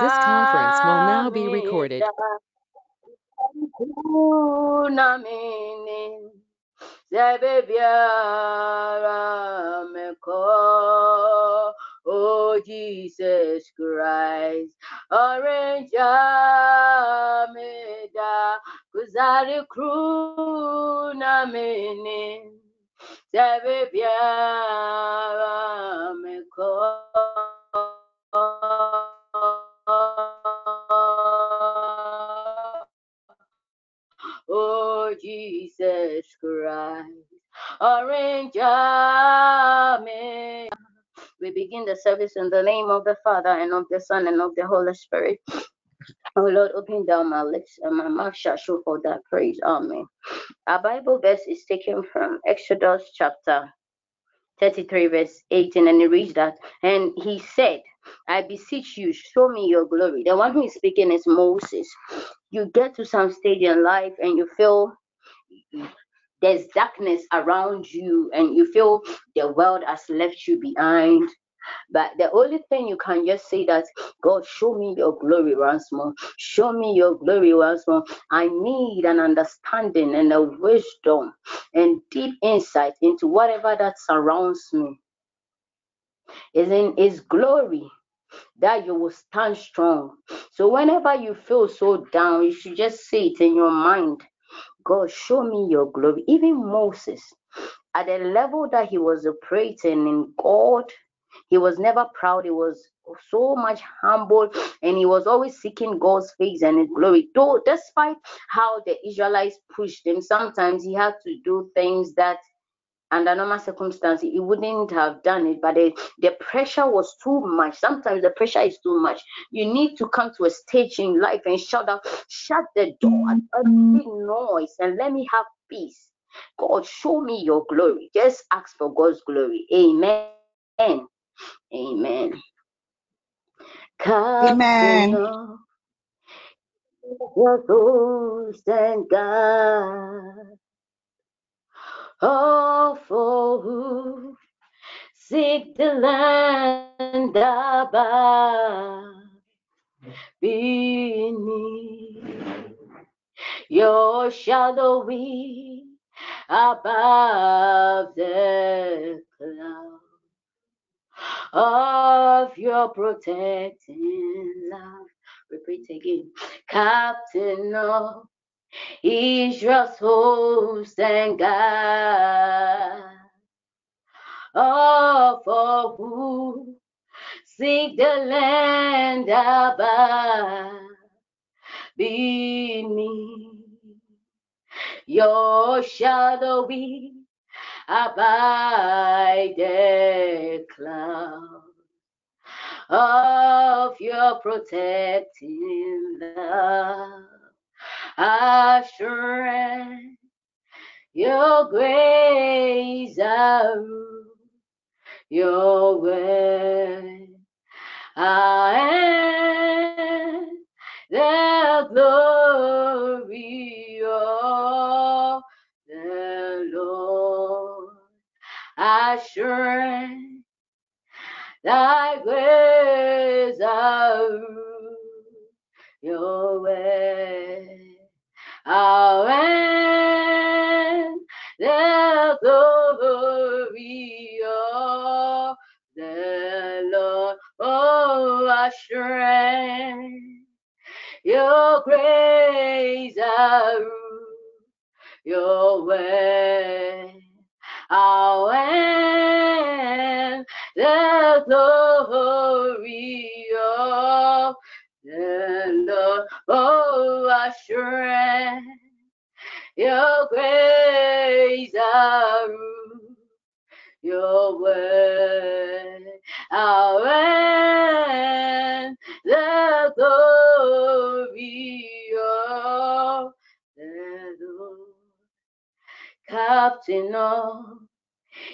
This conference will now be recorded. Oh Jesus Christ, orange kuzari kruna mene, sebe biara meko. Oh Jesus Christ, orange. We begin the service in the name of the Father and of the Son and of the Holy Spirit. Oh Lord, open down my lips and my mouth shall show for that praise. Amen. Our Bible verse is taken from Exodus chapter 33, verse 18, and it reads that. And he said, I beseech you, show me your glory. The one who is speaking is Moses. You get to some stage in life and you feel there's darkness around you and you feel the world has left you behind. But the only thing you can just say that God, show me your glory once more. Show me your glory once more. I need an understanding and a wisdom and deep insight into whatever that surrounds me. Is in His glory that you will stand strong. So whenever you feel so down, you should just say it in your mind God, show me your glory. Even Moses, at the level that he was operating in God, he was never proud. He was so much humble and he was always seeking God's face and his glory. Though, despite how the Israelites pushed him, sometimes he had to do things that under normal circumstances he wouldn't have done it but the, the pressure was too much sometimes the pressure is too much you need to come to a stage in life and shut up shut the door at every noise and let me have peace god show me your glory just ask for god's glory amen amen amen Oh, for who? Seek the land above. Beneath your shadowy above the cloud. Of your protecting love. Repeat again, Captain of Israel's host and God. Oh, for who? Seek the land above. Beneath your shadow shadowy abide the cloud of your protecting love assurance, your grace, your word, and the glory of the Lord. Assurance, thy grace, your way and the glory of the Lord. Oh, our strength, your grace, our your way, and the glory of the. Oh, our strength, your grace, our your word, our end, the glory of the Lord. Captain of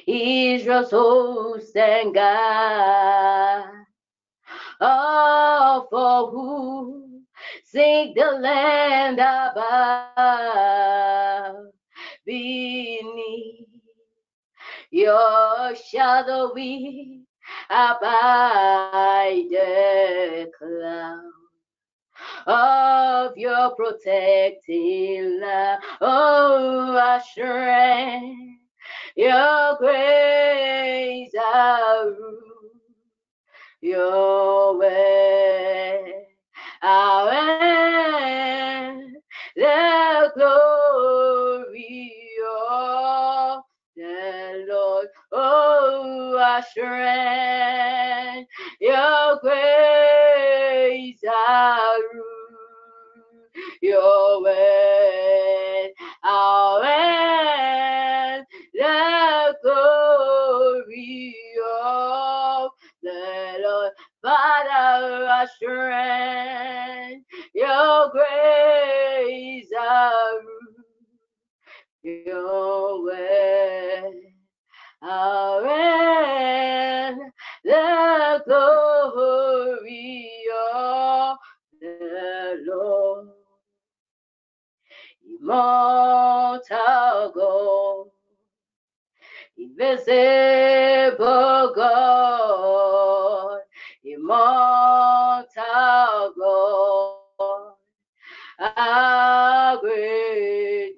Israel's host and God, oh, for who seek the land above beneath your shadowy abide the cloud of your protecting love. Oh, our strength, your grace, our your way, end, the glory the Lord. Oh, strength, your grace, our rule, your way, end, the glory Father, our strength, your grace, our your way, our end, the glory of the Lord. Immortal God, invisible God,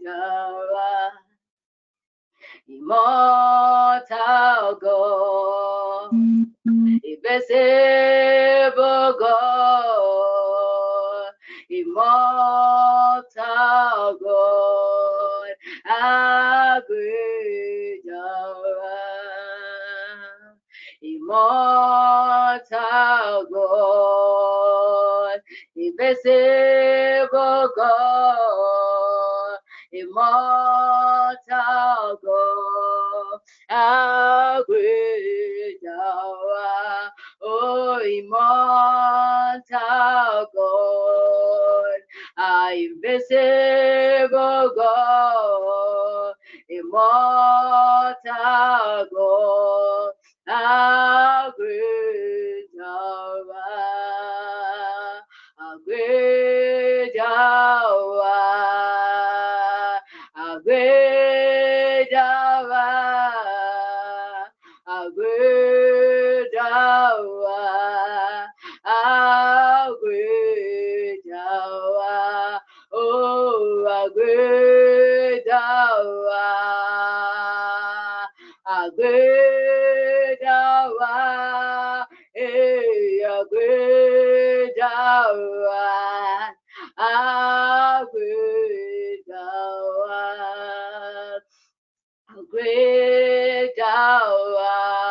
God, immortal God, invisible God, immortal God, our great immortal God, invisible God, immortal God, our great God, oh immortal God, our invisible God, immortal God, our great Yahweh, our great Yahweh, our great Yahweh, our great Yahweh, oh, our great Yahweh, our great Yahweh, hey, our great Yahweh, our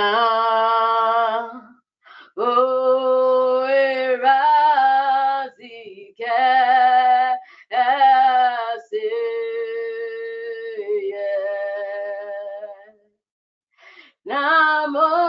ka o erazike esiye. Namo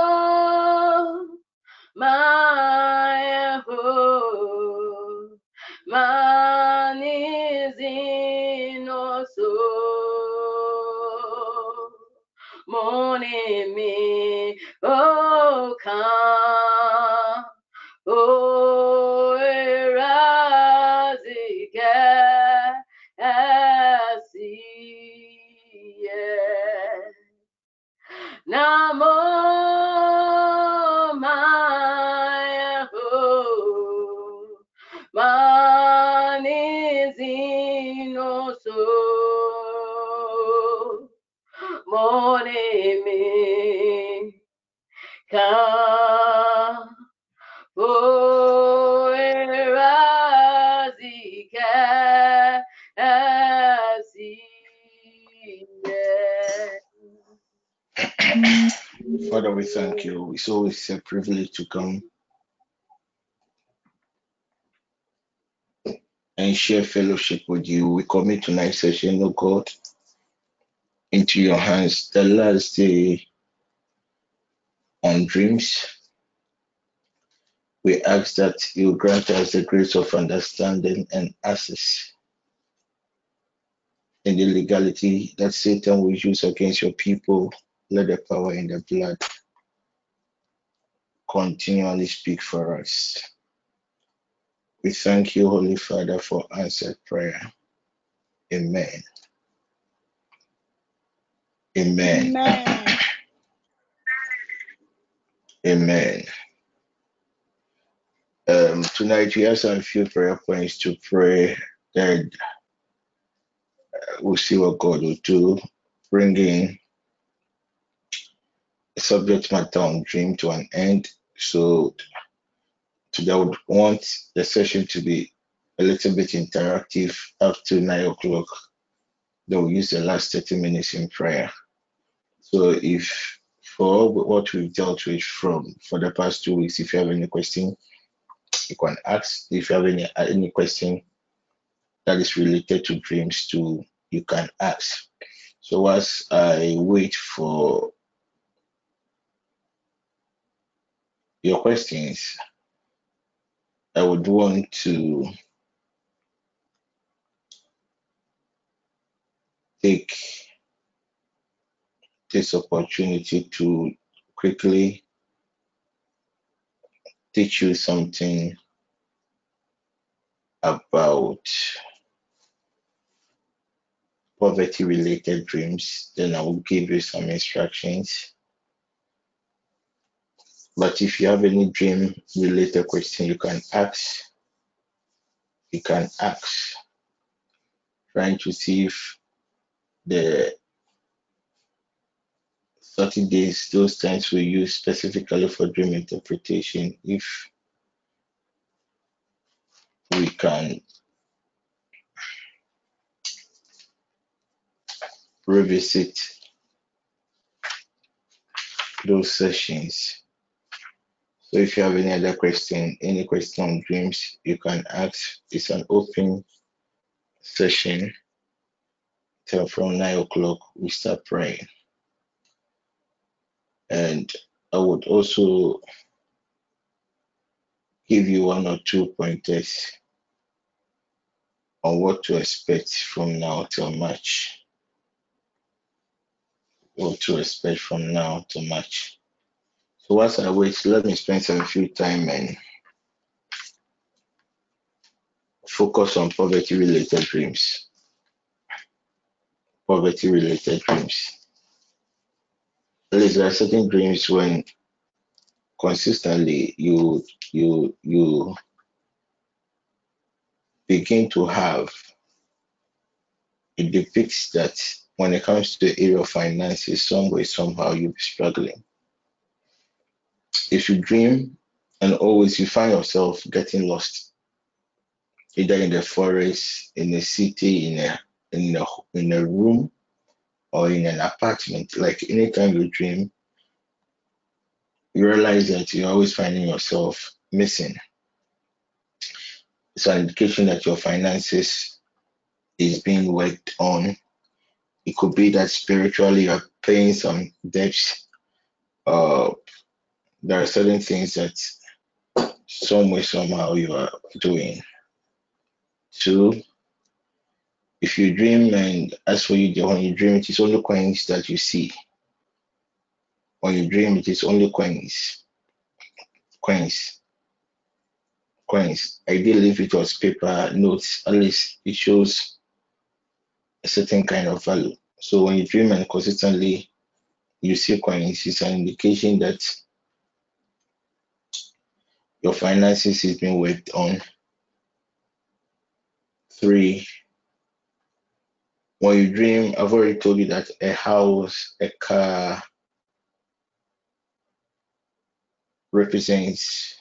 we thank you. It's always a privilege to come and share fellowship with you. We commit tonight's session, oh God, into your hands. The last day on dreams. We ask that you grant us the grace of understanding and access in the legality that Satan will use against your people. Let the power in the blood continually speak for us. We thank you, Holy Father, for answered prayer. Amen. Amen. Amen. Amen. Um, tonight we have some few prayer points to pray that uh, we'll see what God will do, bringing subject matter on dream to an end. So today I would want the session to be a little bit interactive up to nine o'clock. Then we'll use the last 30 minutes in prayer. So if for what we've dealt with from for the past two weeks, if you have any question, you can ask. If you have any any question that is related to dreams, too, you can ask. So as I wait for your questions, I would want to take this opportunity to quickly teach you something about poverty related dreams. Then I will give you some instructions. But if you have any dream related question, you can ask. You can ask. Trying to see if the 30 days, those times we use specifically for dream interpretation, if we can revisit those sessions. So if you have any other question, any question on dreams, you can ask. It's an open session till from nine o'clock we start praying. And I would also give you one or two pointers on what to expect from now till March. What to expect from now to March. So as I wait, let me spend some few time and focus on poverty related dreams. Poverty related dreams. There are certain dreams when consistently you you you begin to have it depicts that when it comes to the area of finances, some way, somehow you'll be struggling. If you dream and always you find yourself getting lost, either in the forest, in a city, in a in a in a room, or in an apartment, like anytime you dream, you realize that you're always finding yourself missing. It's an indication that your finances is being worked on. It could be that spiritually you're paying some debts. Uh, there are certain things that some way, somehow you are doing. Two, if you dream and as for you, when you dream, it is only coins that you see. When you dream, it is only coins. Coins. Coins. Ideally, if it was paper notes, at least it shows a certain kind of value. So when you dream and consistently you see coins, it's an indication that your finances is being worked on. Three, when you dream, I've already told you that a house, a car represents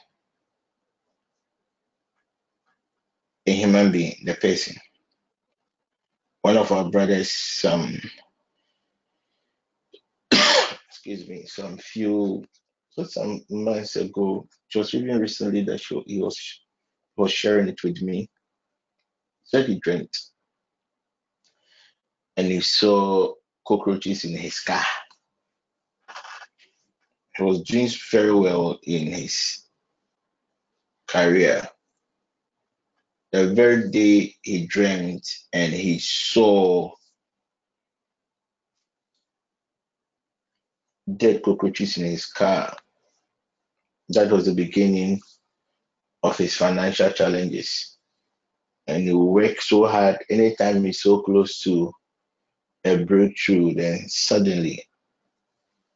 a human being, the person. One of our brothers, some excuse me, some few so some months ago, just even recently that he was was sharing it with me. Said he dreamt and he saw cockroaches in his car. He was doing very well in his career. The very day he dreamt and he saw dead cockroaches in his car, that was the beginning of his financial challenges. And he worked so hard anytime he's so close to a breakthrough, then suddenly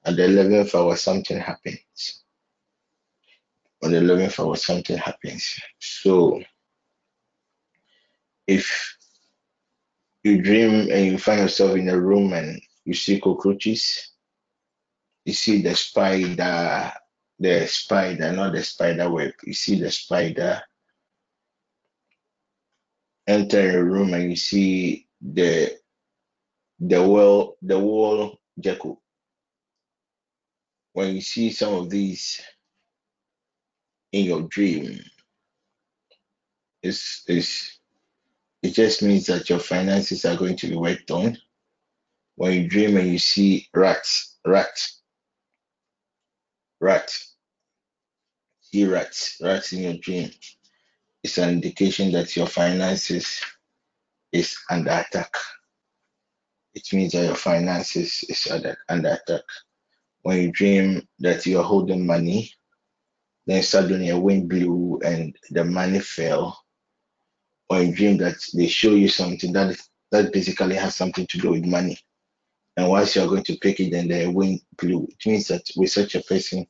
at the 11th hour, something happens. On the 11th hour, something happens. So if you dream and you find yourself in a room and you see cockroaches, you see the spider, the spider, not the spider web, you see the spider enter a room and you see the the wall the wall gecko. When you see some of these in your dream, it's, it's it just means that your finances are going to be worked on. When you dream and you see rats, rats, rats, see rats, rats in your dream, it's an indication that your finances is under attack. It means that your finances is under, under attack. When you dream that you are holding money, then suddenly a wind blew and the money fell. When you dream that they show you something that that basically has something to do with money. And once you are going to pick it, then the wind blew. It means that with such a person,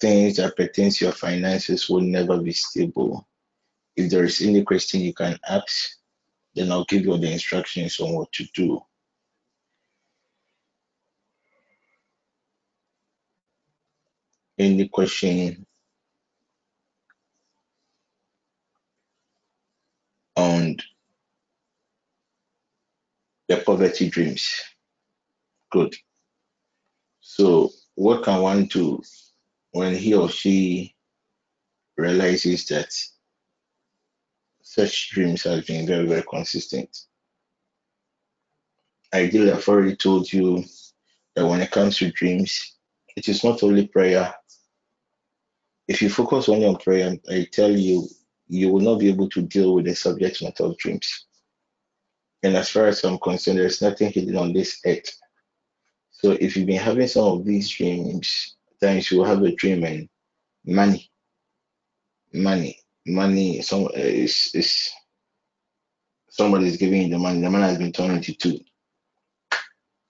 things that pertain to your finances will never be stable. If there is any question you can ask, then I'll give you the instructions on what to do. Any question on the poverty dreams? Good. So, what can one do when he or she realizes that such dreams have been very, very consistent? Ideally, I've already told you that when it comes to dreams, it is not only prayer. If you focus only on prayer, I tell you, you will not be able to deal with the subject matter of dreams. And as far as I'm concerned, there's nothing hidden on this earth. So if you've been having some of these dreams, times you will have a dream and money, money, money. Some uh, is is somebody is giving you the money. The money has been turned into two.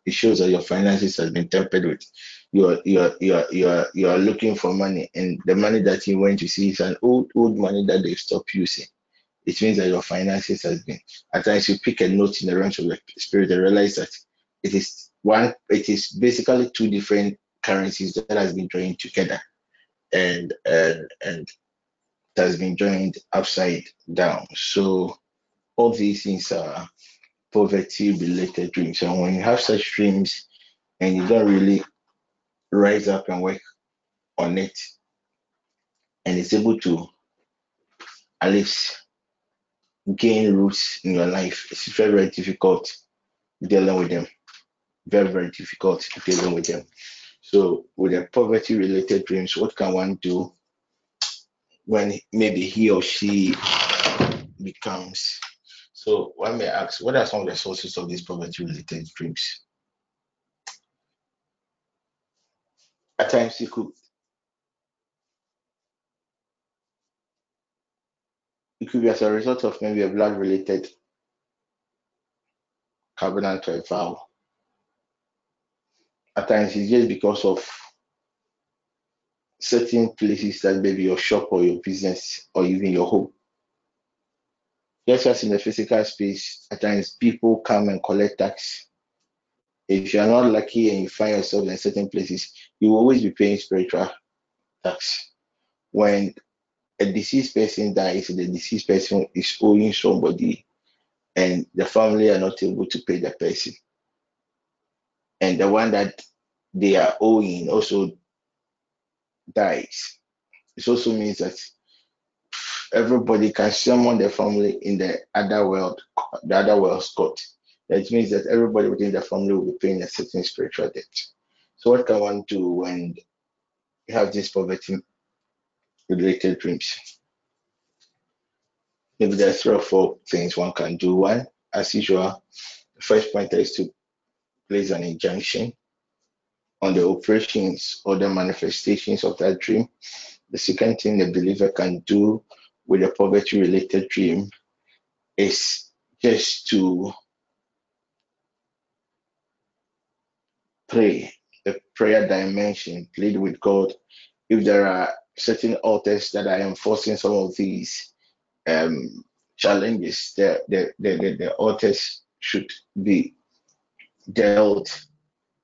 It shows that your finances has been tampered with. You are you are you are you are you are looking for money, and the money that you went to see is an old old money that they've stopped using. It means that your finances has been. At times you pick a note in the realms of the spirit and realize that it is one. It is basically two different currencies that has been joined together, and and and has been joined upside down. So all these things are poverty related dreams. And when you have such dreams and you don't really rise up and work on it, and it's able to at least gain roots in your life, it's very, very difficult dealing with them. Very, very difficult to dealing with them. So, with the poverty related dreams, what can one do when maybe he or she becomes? So, one may ask, what are some of the sources of these poverty related dreams? At times, you could it could be as a result of maybe a blood related covenant or a vow. At times, it's just because of certain places that maybe your shop or your business or even your home. just as in the physical space, at times people come and collect tax. If you are not lucky and you find yourself in certain places, you will always be paying spiritual tax. When a deceased person dies, the deceased person is owing somebody, and the family are not able to pay the person. And the one that they are owing also dies. It also means that everybody can summon the family in the other world, the other world's court. That means that everybody within the family will be paying a certain spiritual debt. So what can one do when you have these poverty related dreams? Maybe there are three or four things one can do. One, as usual, the first point is to place an injunction on the operations or the manifestations of that dream. The second thing the believer can do with a poverty related dream is just to pray, the prayer dimension, plead with God. If there are certain altars that are enforcing some of these um, challenges, the, the, the, the, altars should be dealt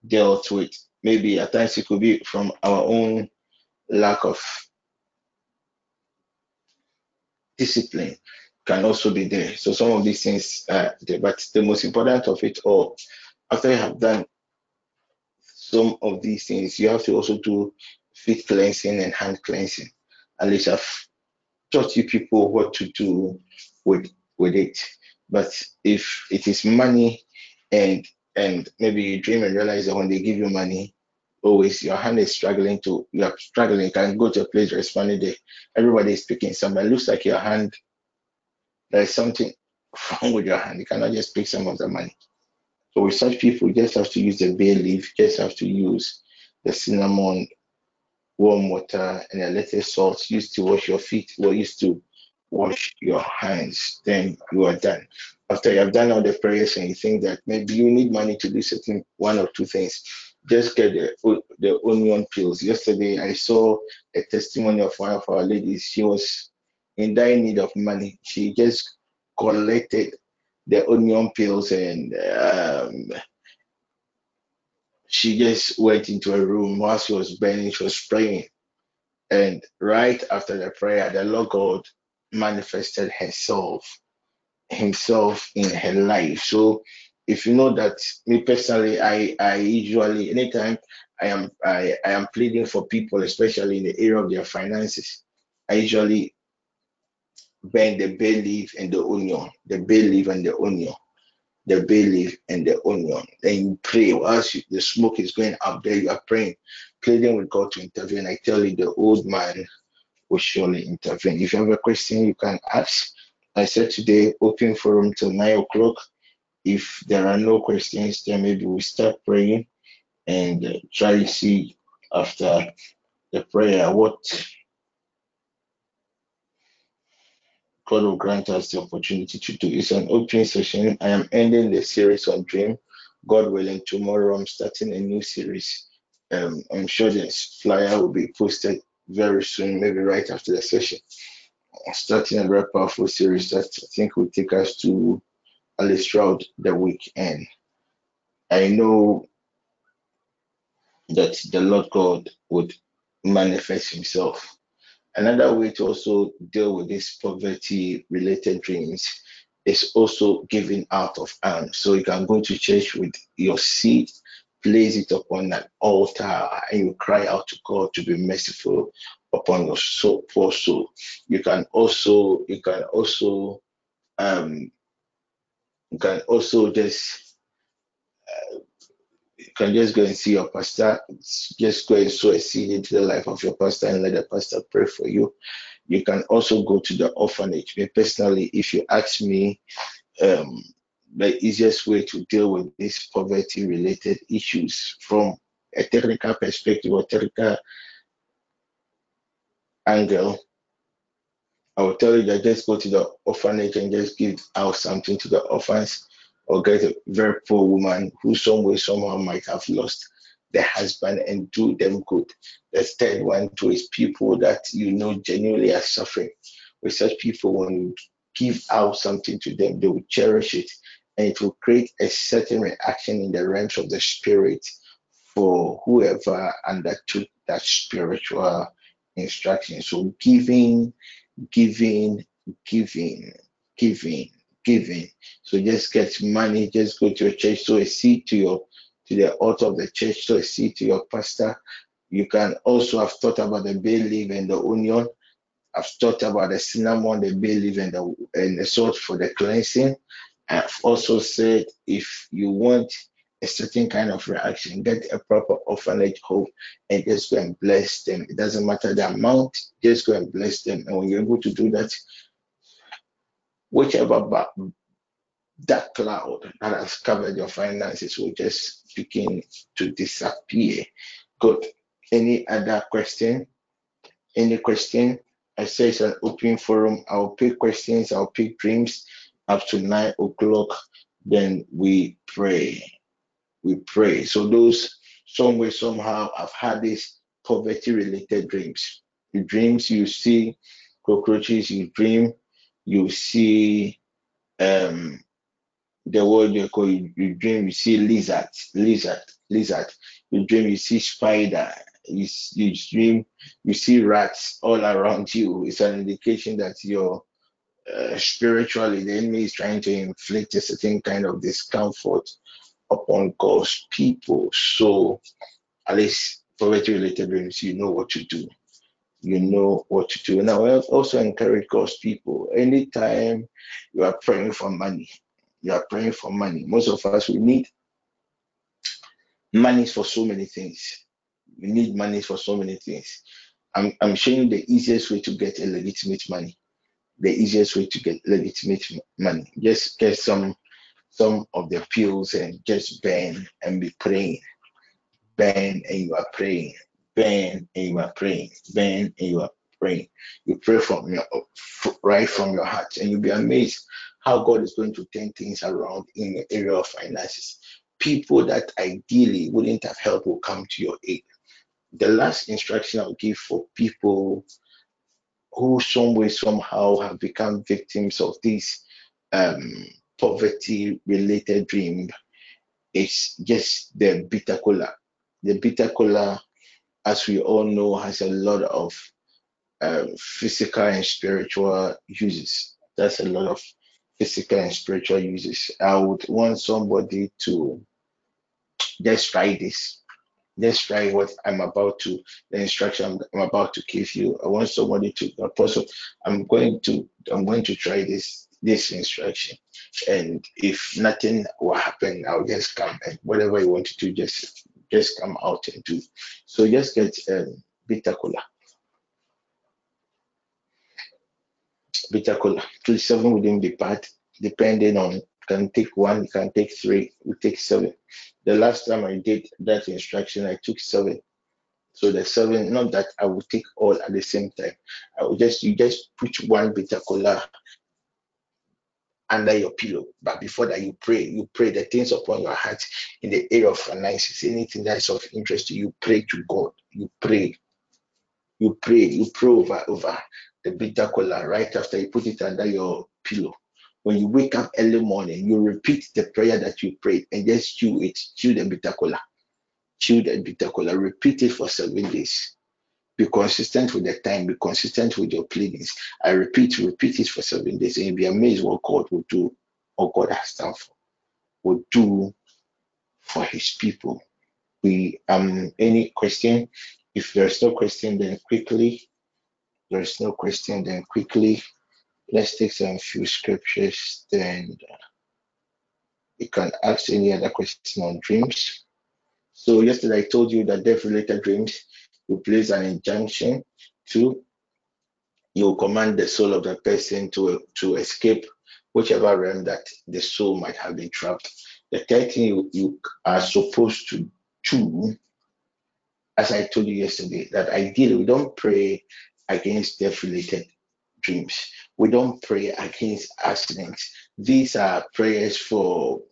dealt with. Maybe at times it could be from our own lack of discipline can also be there. So some of these things are there, but the most important of it all, after you have done some of these things, you have to also do feet cleansing and hand cleansing. At least I've taught you people what to do with with it. But if it is money and and maybe you dream and realize that when they give you money, always your hand is struggling to you're struggling, you can go to a place where it's money there. Everybody is picking some. It looks like your hand there's something wrong with your hand. You cannot just pick some of the money. So with such people, you just have to use the bay leaf, you just have to use the cinnamon, warm water, and a little salt used to wash your feet or used to wash your hands. Then you are done. After you have done all the prayers and you think that maybe you need money to do certain one or two things, just get the, the onion peels. Yesterday, I saw a testimony of one of our ladies. She was in dire need of money. She just collected the onion peels and um, she just went into a room while she was burning, she was praying. And right after the prayer, the Lord God manifested herself, himself in her life. So if you know that me personally, I I usually anytime I am I, I am pleading for people, especially in the area of their finances, I usually burn the bay leaf and the onion, the bay leaf and the onion, the bay leaf and the onion. Then you pray as the smoke is going up there, you are praying, pleading with God to intervene. I tell you, the old man will surely intervene. If you have a question, you can ask. I said today, open forum till nine o'clock. If there are no questions, then maybe we start praying and uh, try to see after the prayer what God will grant us the opportunity to do. It's an opening session. I am ending the series on dream. God willing, tomorrow I'm starting a new series. Um, I'm sure this flyer will be posted very soon, maybe right after the session. Starting a very powerful series that I think will take us to at least throughout the weekend. I know that the Lord God would manifest Himself Another way to also deal with these poverty related dreams is also giving out of alms. So you can go to church with your seed, place it upon an altar, and you cry out to God to be merciful upon your soul, poor soul. You can also you can also um you can also just uh, you can just go and see your pastor. Just go and sow a seed into the life of your pastor and let the pastor pray for you. You can also go to the orphanage. Me personally, if you ask me, um, the easiest way to deal with these poverty related issues from a technical perspective or technical angle, I will tell you that just go to the orphanage and just give out something to the orphans or get a very poor woman who some way somehow might have lost the husband and do them good. The third one too is people that you know genuinely are suffering. With such people, when you give out something to them, they will cherish it, and it will create a certain reaction in the realms of the spirit for whoever undertook that spiritual instruction. So giving, giving, giving, giving, giving. So just get money, just go to your church, so a seat to your to the altar of the church, so a seat to your pastor. You can also have thought about the bay leaf and the onion. I've thought about the cinnamon, the bay leaf, and the and the salt for the cleansing. I've also said if you want a certain kind of reaction, get a proper orphanage home and just go and bless them. It doesn't matter the amount, just go and bless them. And when you're able to do that, whichever that cloud that has covered your finances will just begin to disappear. Good. Any other question? Any question? I say it's an open forum. I'll pick questions, I'll pick dreams up to nine o'clock. Then we pray we pray. So those some way somehow have had these poverty related dreams. The dreams you see cockroaches, you dream, you see um the word you call you, you dream, you see lizard, lizard, lizard. You dream, you see spider. You, you dream, you see rats all around you. It's an indication that you're uh, spiritually the enemy is trying to inflict a certain kind of discomfort upon God's people. So, at least for poverty related dreams, you know what to do. You know what to do. Now, I also encourage God's people anytime you are praying for money, you are praying for money. Most of us, we need money for so many things. We need money for so many things. I'm, I'm showing the easiest way to get a legitimate money. The easiest way to get legitimate money. Just get some some of the pills and just bend and be praying. Bend and you are praying. Bend and you are praying. Bend and you are praying. You pray from your right from your heart, and you'll be amazed how God is going to turn things around in the area of finances. People that ideally wouldn't have helped will come to your aid. The last instruction I'll give for people who some way somehow have become victims of these um, poverty related dream is just the bitter cola. The bitter cola, as we all know, has a lot of um, physical and spiritual uses. That's a lot of physical and spiritual uses. I would want somebody to just try this. Just try what I'm about to, the instruction I'm, about to give you. I want somebody to, apostle, I'm going to, I'm going to try this, this instruction and if nothing will happen, I'll just come and whatever you want to do, just just come out and do. So just get um, bitter cola. Bitter cola. 27 wouldn't be part, depending on can take one, can take three, we take seven. The last time I did that instruction, I took seven. So the seven, not that I would take all at the same time. I would just you just put one bitter cola under your pillow. But before that, you pray. You pray the things upon your heart in the area of finances, anything that is of interest to you, pray to God. You pray. You pray. You pray over over the bitter cola right after you put it under your pillow. When you wake up early morning, you repeat the prayer that you prayed and just chew it. Chew the bitter cola. Chew the bitter cola. Repeat it for seven days. Be consistent with the time, be consistent with your pleadings. I repeat, repeat it for seven days, and you'll be amazed what God will do, what God has done for, will do for his people. We um any question? If there's no question, then quickly. There's no question, then quickly. Let's take some few scriptures, then you can ask any other question on dreams. So yesterday I told you that death-related dreams you place an injunction. Two, you command the soul of the person to, to escape whichever realm that the soul might have been trapped. The third thing you, you are supposed to do, as I told you yesterday, that ideally we don't pray against death related dreams. We don't pray against accidents. These are prayers for,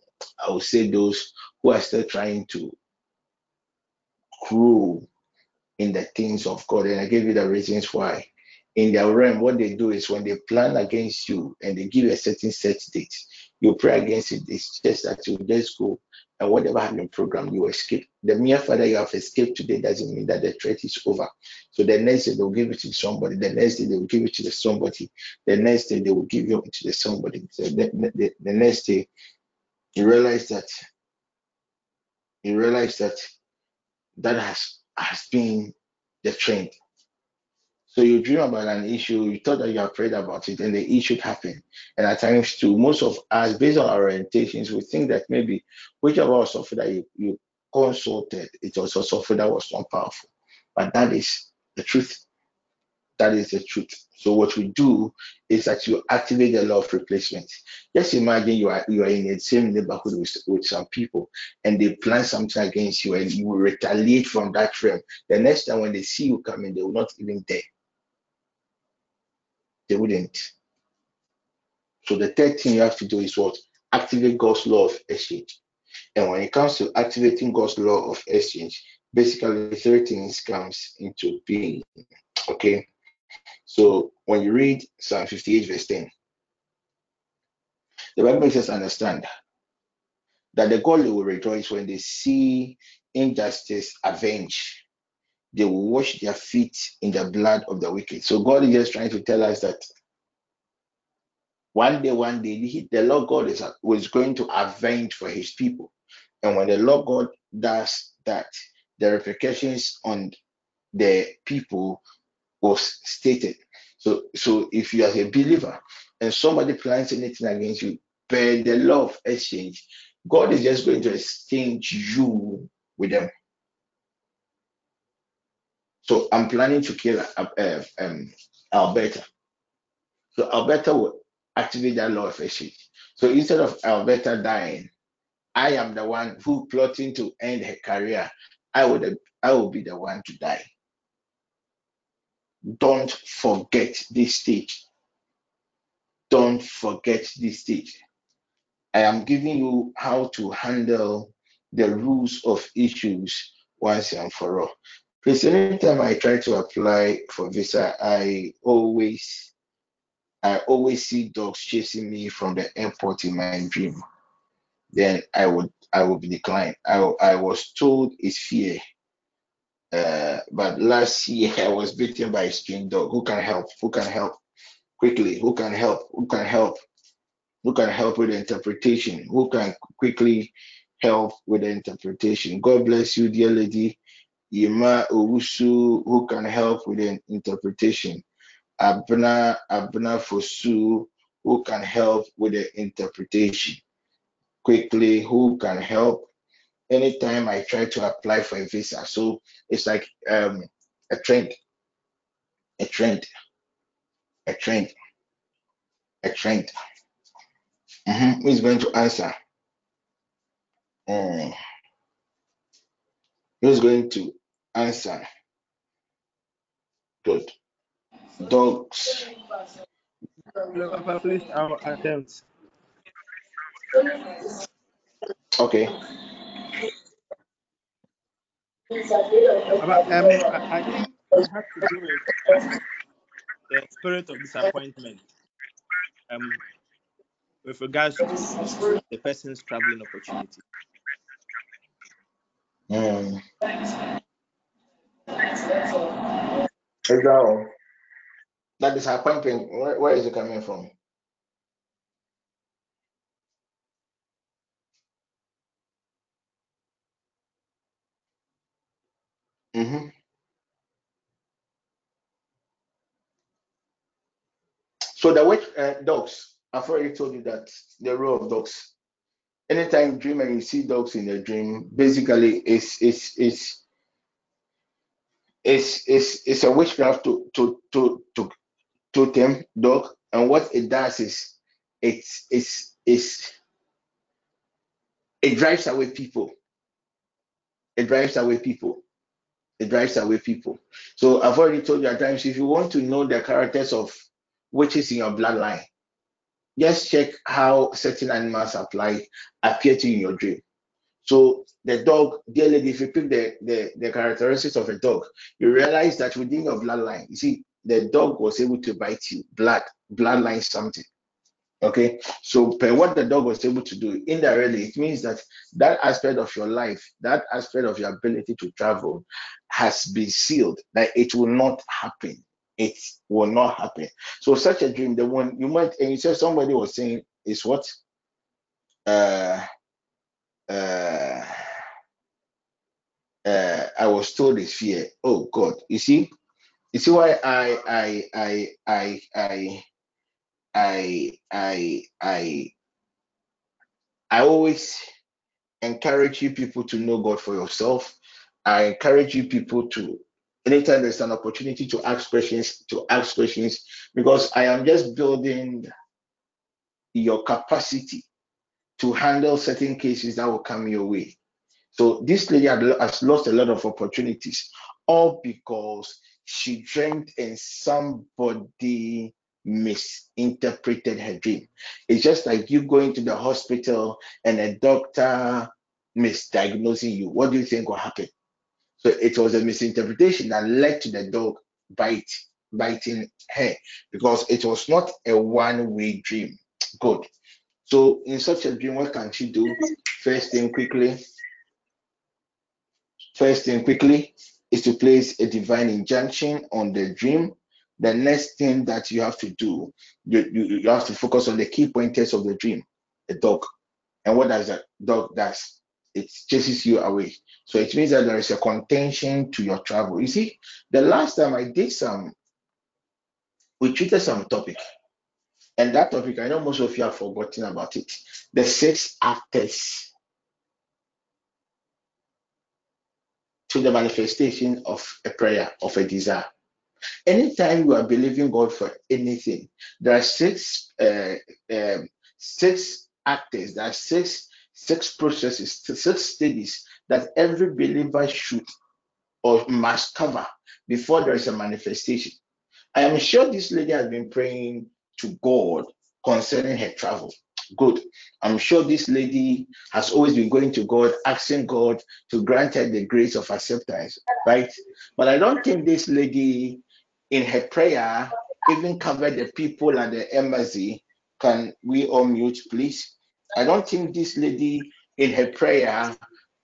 I would say, those who are still trying to grow in the things of God. And I gave you the reasons why. in their realm, what they do is when they plan against you and they give you a certain set date, you pray against it. It's just that you just go and whatever has been programmed, you escape. The mere fact that you have escaped today doesn't mean that the threat is over. So the next day they'll give it to somebody. The next day they will give it to the somebody. The next day they will give you to the somebody. So the, the, the next day you realize that you realize that that has has been the trend. So you dream about an issue, you thought that you have prayed about it, and the issue happened. And at times too, most of us, based on our orientations, we think that maybe whichever software that you, you consulted, it was a software that was not powerful. But that is the truth. That is the truth. So what we do is that you activate the law of replacement. Just imagine you are you are in the same neighborhood with, with some people and they plan something against you and you will retaliate from that realm. The next time when they see you coming, they will not even dare. They wouldn't. So the third thing you have to do is what? Activate God's law of exchange. And when it comes to activating God's law of exchange, basically three things comes into being. Okay. So when you read Psalm 58, verse 10, the Bible makes us understand that the godly will rejoice when they see injustice avenged they will wash their feet in the blood of the wicked. So God is just trying to tell us that one day, one day, the Lord God is was going to avenge for his people. And when the Lord God does that, the repercussions on the people was stated. So, so if you are a believer and somebody plans anything against you, by the law of exchange, God is just going to exchange you with them. So I'm planning to kill uh, uh, um, Alberta. So Alberta will activate that law of exchange. So instead of Alberta dying, I am the one who plotting to end her career. I would I will be the one to die. Don't forget this stage. Don't forget this stage. I am giving you how to handle the rules of issues once and for all. Please, anytime I try to apply for visa, I always I always see dogs chasing me from the airport in my dream. Then I would I would be declined. I I was told it's fear. Uh, but last year I was bitten by a strange dog. Who can help? Who can help? Quickly, who can help? Who can help? Who can help with the interpretation? Who can quickly help with the interpretation? God bless you, dear lady. Yema Owusu, who can help with the interpretation. Abna Abna Fosu, who can help with the interpretation. Quickly, who can help? Anytime I try to apply for a visa, so it's like um, a trend, a trend, a trend, a trend. Mm-hmm. Who is going to answer? Mm. Who's going to Answer. Good. Dogs. Papa, please, I'll attempt. Okay. Papa, um, I, I think it has to do with the spirit of disappointment. Um, with regards to the person's traveling opportunity. Mm. Exactly. That disappointment, where, where is it coming from? Mm-hmm. So the witch uh, dogs, I've already told you that the role of dogs. Anytime you dream and you see dogs in the dream, basically it's it's it's it's it's, it's a witchcraft to to to to totem dog, and what it does is it's it's it's it drives away people. It drives away people. It drives away people. So I've already told you at times if you want to know the characters of witches in your bloodline, just check how certain animals apply appear to you in your dream. So the dog, dear lady, if you pick the, the, the characteristics of a dog, you realize that within your bloodline, you see, the dog was able to bite you, blood, bloodline something. Okay, so per what the dog was able to do indirectly, it means that that aspect of your life, that aspect of your ability to travel, has been sealed. That it will not happen. It will not happen. So such a dream, the one you might, and you said somebody was saying is what, uh, uh, uh, I was told is fear. Oh God, you see, you see why I I I I I I I I I always encourage you people to know God for yourself. I encourage you people to anytime there's an opportunity to ask questions, to ask questions, because I am just building your capacity to handle certain cases that will come your way. So this lady has lost a lot of opportunities, all because she dreamt and somebody misinterpreted her dream. It's just like you going to the hospital and a doctor misdiagnosing you. What do you think will happen? So it was a misinterpretation that led to the dog bite biting her because it was not a one-way dream. Good. So in such a dream, what can she do? First thing quickly. First thing quickly is to place a divine injunction on the dream the next thing that you have to do, you, you, you have to focus on the key pointers of the dream, the dog. And what does that dog does? It chases you away. So it means that there is a contention to your travel. You see, the last time I did some, we treated some topic. And that topic, I know most of you have forgotten about it. The six actors to the manifestation of a prayer, of a desire. Anytime you are believing God for anything, there are six uh, um, six actors, there are six six processes, six stages that every believer should or must cover before there is a manifestation. I am sure this lady has been praying to God concerning her travel. Good. I'm sure this lady has always been going to God, asking God to grant her the grace of acceptance, right? But I don't think this lady in her prayer even covered the people at the embassy. Can we all mute, please? I don't think this lady in her prayer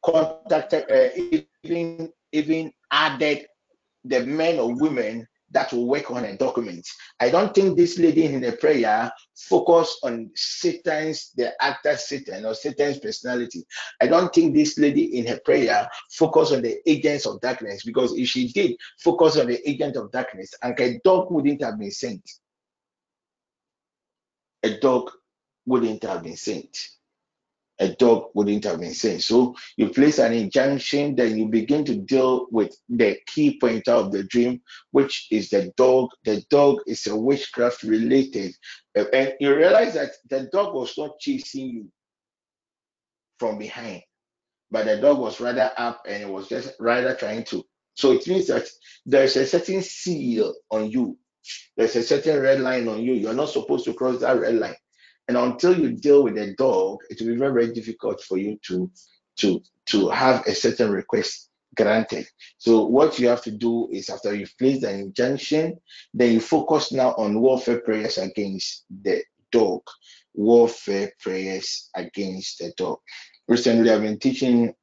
contacted, uh, even even added the men or women that will work on a document. I don't think this lady in the prayer focused on Satan's, the actor Satan or Satan's personality. I don't think this lady in her prayer focused on the agents of darkness because if she did focus on the agent of darkness, and a dog wouldn't have been sent. A dog wouldn't have been sent a dog wouldn't have been sent. So you place an injunction, then you begin to deal with the key pointer of the dream, which is the dog. The dog is a witchcraft related. Uh, and you realize that the dog was not chasing you from behind, but the dog was rather up and it was just rather trying to. So it means that there's a certain seal on you. There's a certain red line on you. You're not supposed to cross that red line. And until you deal with a dog, it will be very, very difficult for you to to to have a certain request granted. So what you have to do is after you've placed an injunction, then you focus now on warfare prayers against the dog. Warfare prayers against the dog. Recently, I've been teaching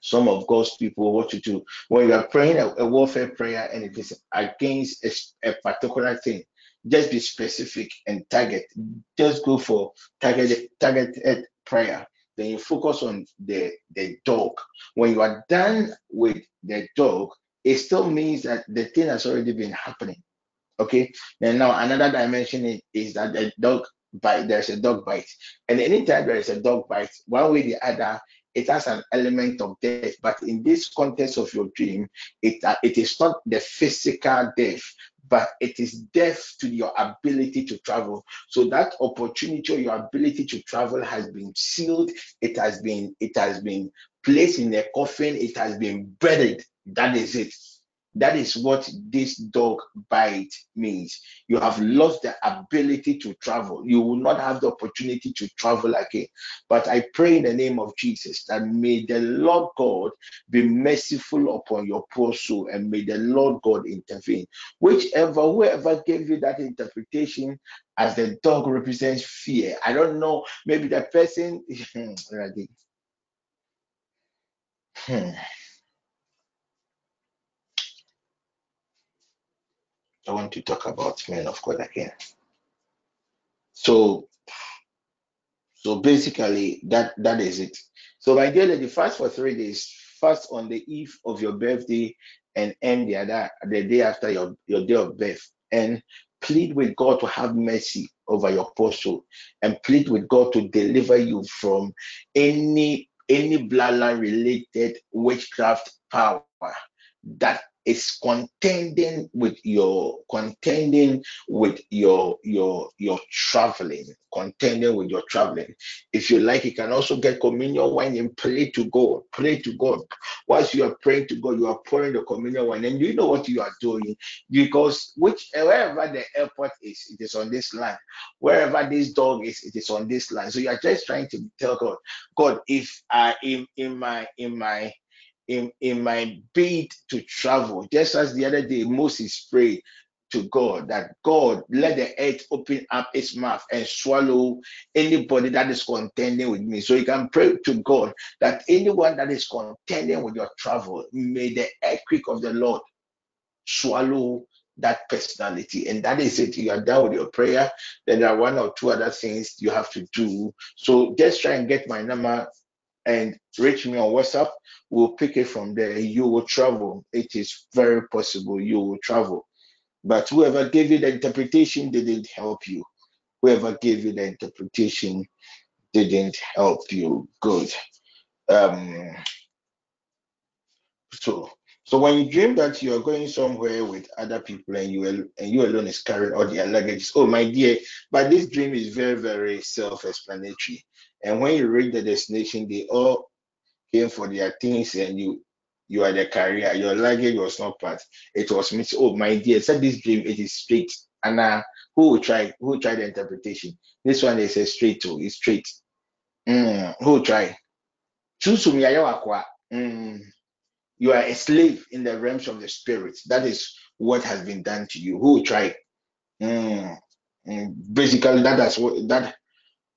some of God's people what to do when you are praying a, a warfare prayer and it is against a, a particular thing just be specific and target. Just go for targeted targeted prayer. Then you focus on the the dog. When you are done with the dog, it still means that the thing has already been happening. Okay. And now another dimension is, is that the dog bite. There's a dog bite, and anytime there is a dog bite, one way or the other, it has an element of death. But in this context of your dream, it uh, it is not the physical death, but it is death to your ability to travel. So that opportunity or your ability to travel has been sealed. It has been it has been placed in a coffin. It has been buried. That is it. That is what this dog bite means. You have lost the ability to travel. You will not have the opportunity to travel again. But I pray in the name of Jesus that may the Lord God be merciful upon your poor soul and may the Lord God intervene. Whichever, whoever gave you that interpretation as the dog represents fear, I don't know, maybe the person. Hmm, I want to talk about men of God again. So, so basically, that that is it. So, my dear lady, fast for three days. Fast on the eve of your birthday and end the other the day after your, your day of birth. And plead with God to have mercy over your apostle and plead with God to deliver you from any any bloodline related witchcraft power that is contending with your contending with your your your traveling contending with your traveling. If you like you can also get communion wine and pray to god pray to god. Whilst you are praying to god you are pouring the communion wine. And you know what you are doing because which wherever the airport is it is on this land. Wherever this dog is it is on this land. So you are just trying to tell god god if i in in my in my in, in my bid to travel, just as the other day Moses prayed to God that God let the earth open up its mouth and swallow anybody that is contending with me. So you can pray to God that anyone that is contending with your travel, may the earthquake of the Lord swallow that personality. And that is it. You are done with your prayer. Then there are one or two other things you have to do. So just try and get my number and reach me on WhatsApp. We'll pick it from there. You will travel. It is very possible you will travel. But whoever gave you the interpretation didn't help you. Whoever gave you the interpretation didn't help you. Good. Um, so so when you dream that you are going somewhere with other people and you and you alone is carrying all their luggage, oh my dear, but this dream is very, very self-explanatory. And when you reach the destination, they all came for their things and you you are the carrier, your luggage was not part. It was me. Oh my dear, said this dream, it is straight. And uh, who will try who will try the interpretation? This one is a straight to it's straight. Mm, who will try? Mm, you are a slave in the realms of the spirit. That is what has been done to you. Who will try? Mm, mm, basically, that that is what that,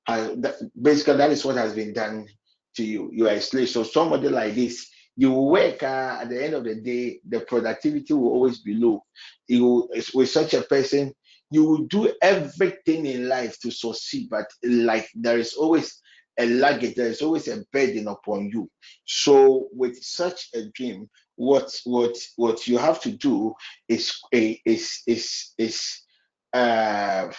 uh, that basically that is what has been done to you. You are a slave. So somebody like this, you work uh, at the end of the day, the productivity will always be low. You with such a person, you will do everything in life to succeed, but like there is always a luggage, there is always a burden upon you. So with such a dream, what what what you have to do is is is is uh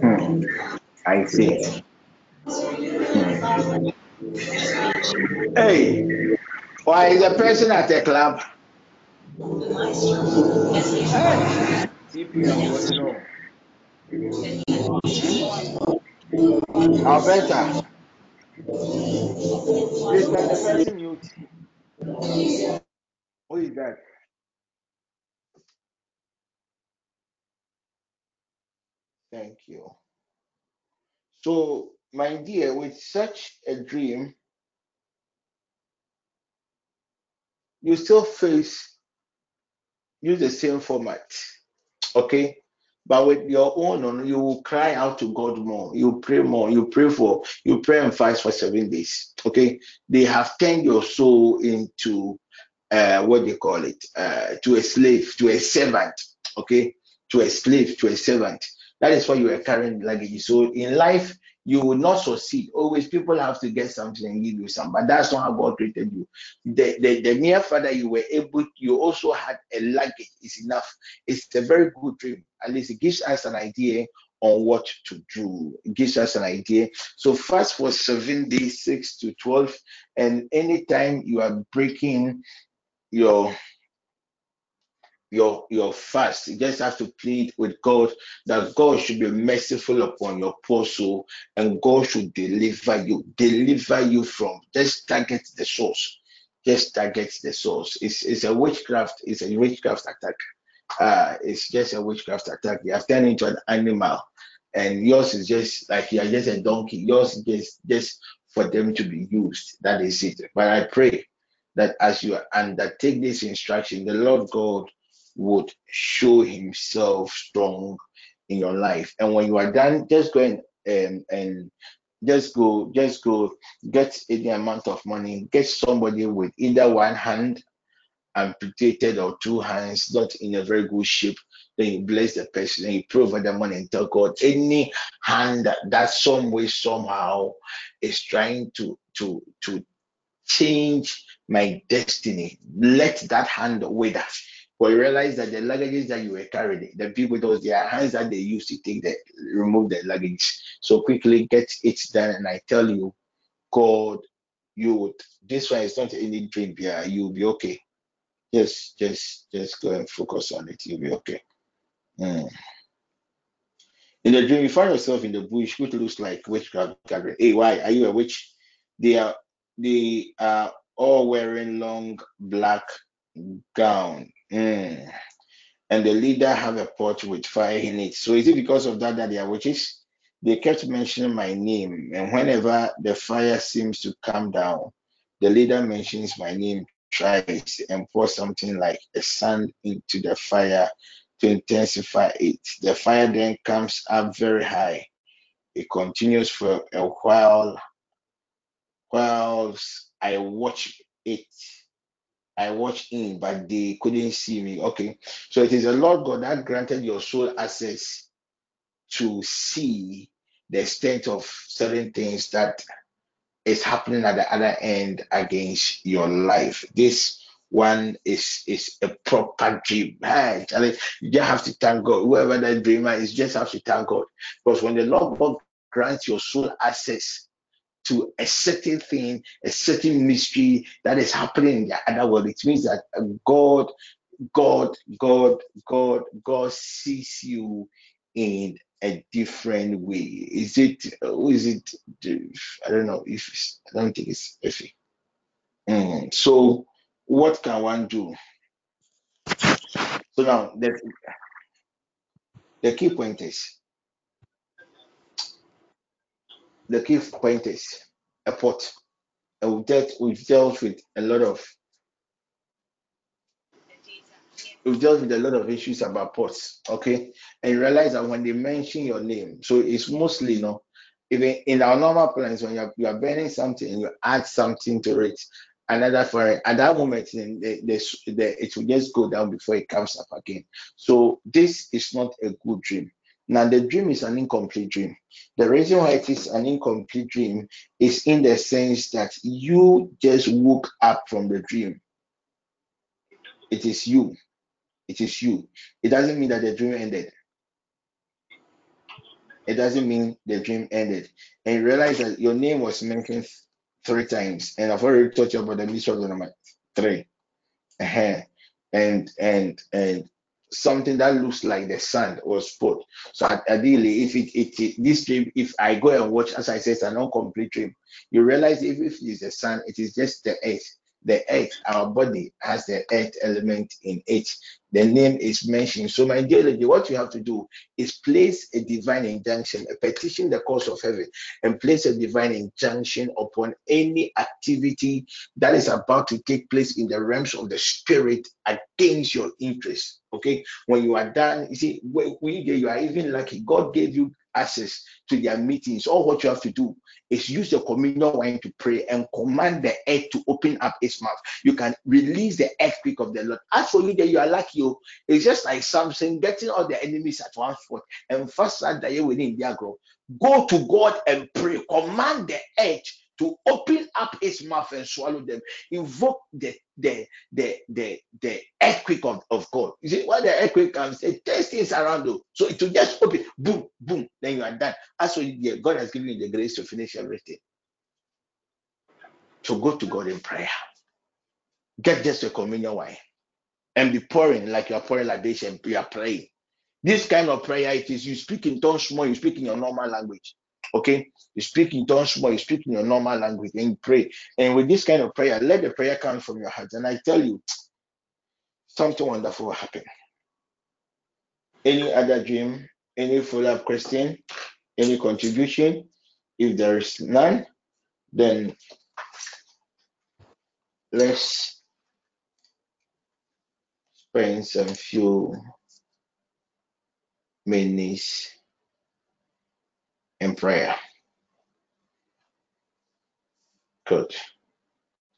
Hmm, I see. Hmm. Hey, why is a person at a club? Hey? Alberta. Can the person? Who is that? Thank you. So, my dear, with such a dream, you still face use the same format, okay? But with your own, you will cry out to God more. You pray more. You pray for. You pray and fast for seven days. Okay. They have turned your soul into uh, what do you call it? Uh, to a slave, to a servant. Okay. To a slave, to a servant. That is why you are carrying luggage. So in life, you will not succeed. Always people have to get something and give you some, but that's not how God created you. The, the, the mere fact that you were able, you also had a luggage is enough. It's a very good dream. At least it gives us an idea on what to do. It gives us an idea. So fast for seven days, six to twelve, and anytime you are breaking your your your fast. You just have to plead with God that God should be merciful upon your poor soul and God should deliver you, deliver you from just target the source. Just target the source. It's it's a witchcraft, it's a witchcraft attack. Uh it's just a witchcraft attack. You have turned into an animal, and yours is just like you are just a donkey. Yours is just just for them to be used. That is it. But I pray that as you undertake this instruction, the Lord God would show himself strong in your life. And when you are done, just go and um, and just go, just go get any amount of money, get somebody with either one hand amputated or two hands, not in a very good shape. Then you bless the person and you pray over the money and tell God any hand that, that some way, somehow is trying to to to change my destiny. Let that hand wither. But you realize that the luggages that you were carrying, the people, those their hands that they used to take the remove the luggage. So quickly get it done. And I tell you, God, you this one is not any dream here. You'll be okay. Just just just go and focus on it. You'll be okay. Mm. In the dream, you find yourself in the bush, which looks like witchcraft gathering. Hey, why are you a witch? They are they are all wearing long black gown Mm. And the leader have a pot with fire in it. So is it because of that that they are witches? They kept mentioning my name, and whenever the fire seems to come down, the leader mentions my name tries and pours something like a sand into the fire to intensify it. The fire then comes up very high. It continues for a while whilst I watch it I watched in, but they couldn't see me. Okay. So it is the Lord God that granted your soul access to see the extent of certain things that is happening at the other end against your life. This one is is a proper dream. Hey, you just have to thank God. Whoever that dreamer is, just have to thank God. Because when the Lord God grants your soul access to a certain thing, a certain mystery that is happening in the other world. It means that God, God, God, God, God sees you in a different way. Is it? Is it? I don't know if I don't think it's Effie. Mm. So, what can one do? So now the the key point is the key point is a pot. And we've dealt, we've dealt with a lot of we've dealt with a lot of issues about pots, okay? And realize that when they mention your name, so it's mostly you know, even in our normal plans, when you're, you're burning something, you add something to it, another it. At that moment, then the, the, the, it will just go down before it comes up again. So this is not a good dream. Now, the dream is an incomplete dream. The reason why it is an incomplete dream is in the sense that you just woke up from the dream. It is you. It is you. It doesn't mean that the dream ended. It doesn't mean the dream ended. And you realize that your name was mentioned three times. And I've already told you about the mystery of the number 3 uh-huh. And and and something that looks like the sand or spot. So ideally, if it, it, it, this dream, if I go and watch, as I said, it's an incomplete dream. You realize if, if it is the sun, it is just the earth. The earth, our body has the earth element in it. The name is mentioned. So, my dear lady, what you have to do is place a divine injunction, a petition the cause of heaven, and place a divine injunction upon any activity that is about to take place in the realms of the spirit against your interest. Okay, when you are done, you see, when you are even lucky, God gave you access to their meetings. All what you have to do is use the communion wine to pray and command the earth to open up its mouth. You can release the earthquake of the Lord. As for you, that you are lucky, oh, it's just like something getting all the enemies at one spot and first that you within their growth. Go to God and pray. Command the earth to open up its mouth and swallow them. Invoke the the the the, the earthquake of, of God. You see, when the earthquake comes, it takes things around you. So it will just open, boom, boom, then you are done. As for you, God has given you the grace to finish everything. So go to God in prayer. Get just a communion wine. and be pouring like you are pouring libation. You are praying. This kind of prayer it is you speak in tongues more, you speak in your normal language. Okay, you speak in tongues more, you speak in your normal language, and you pray. And with this kind of prayer, let the prayer come from your heart. And I tell you, something wonderful will happen. Any other dream, any follow-up question, any contribution? If there is none, then let's spend some few minutes in prayer. Good.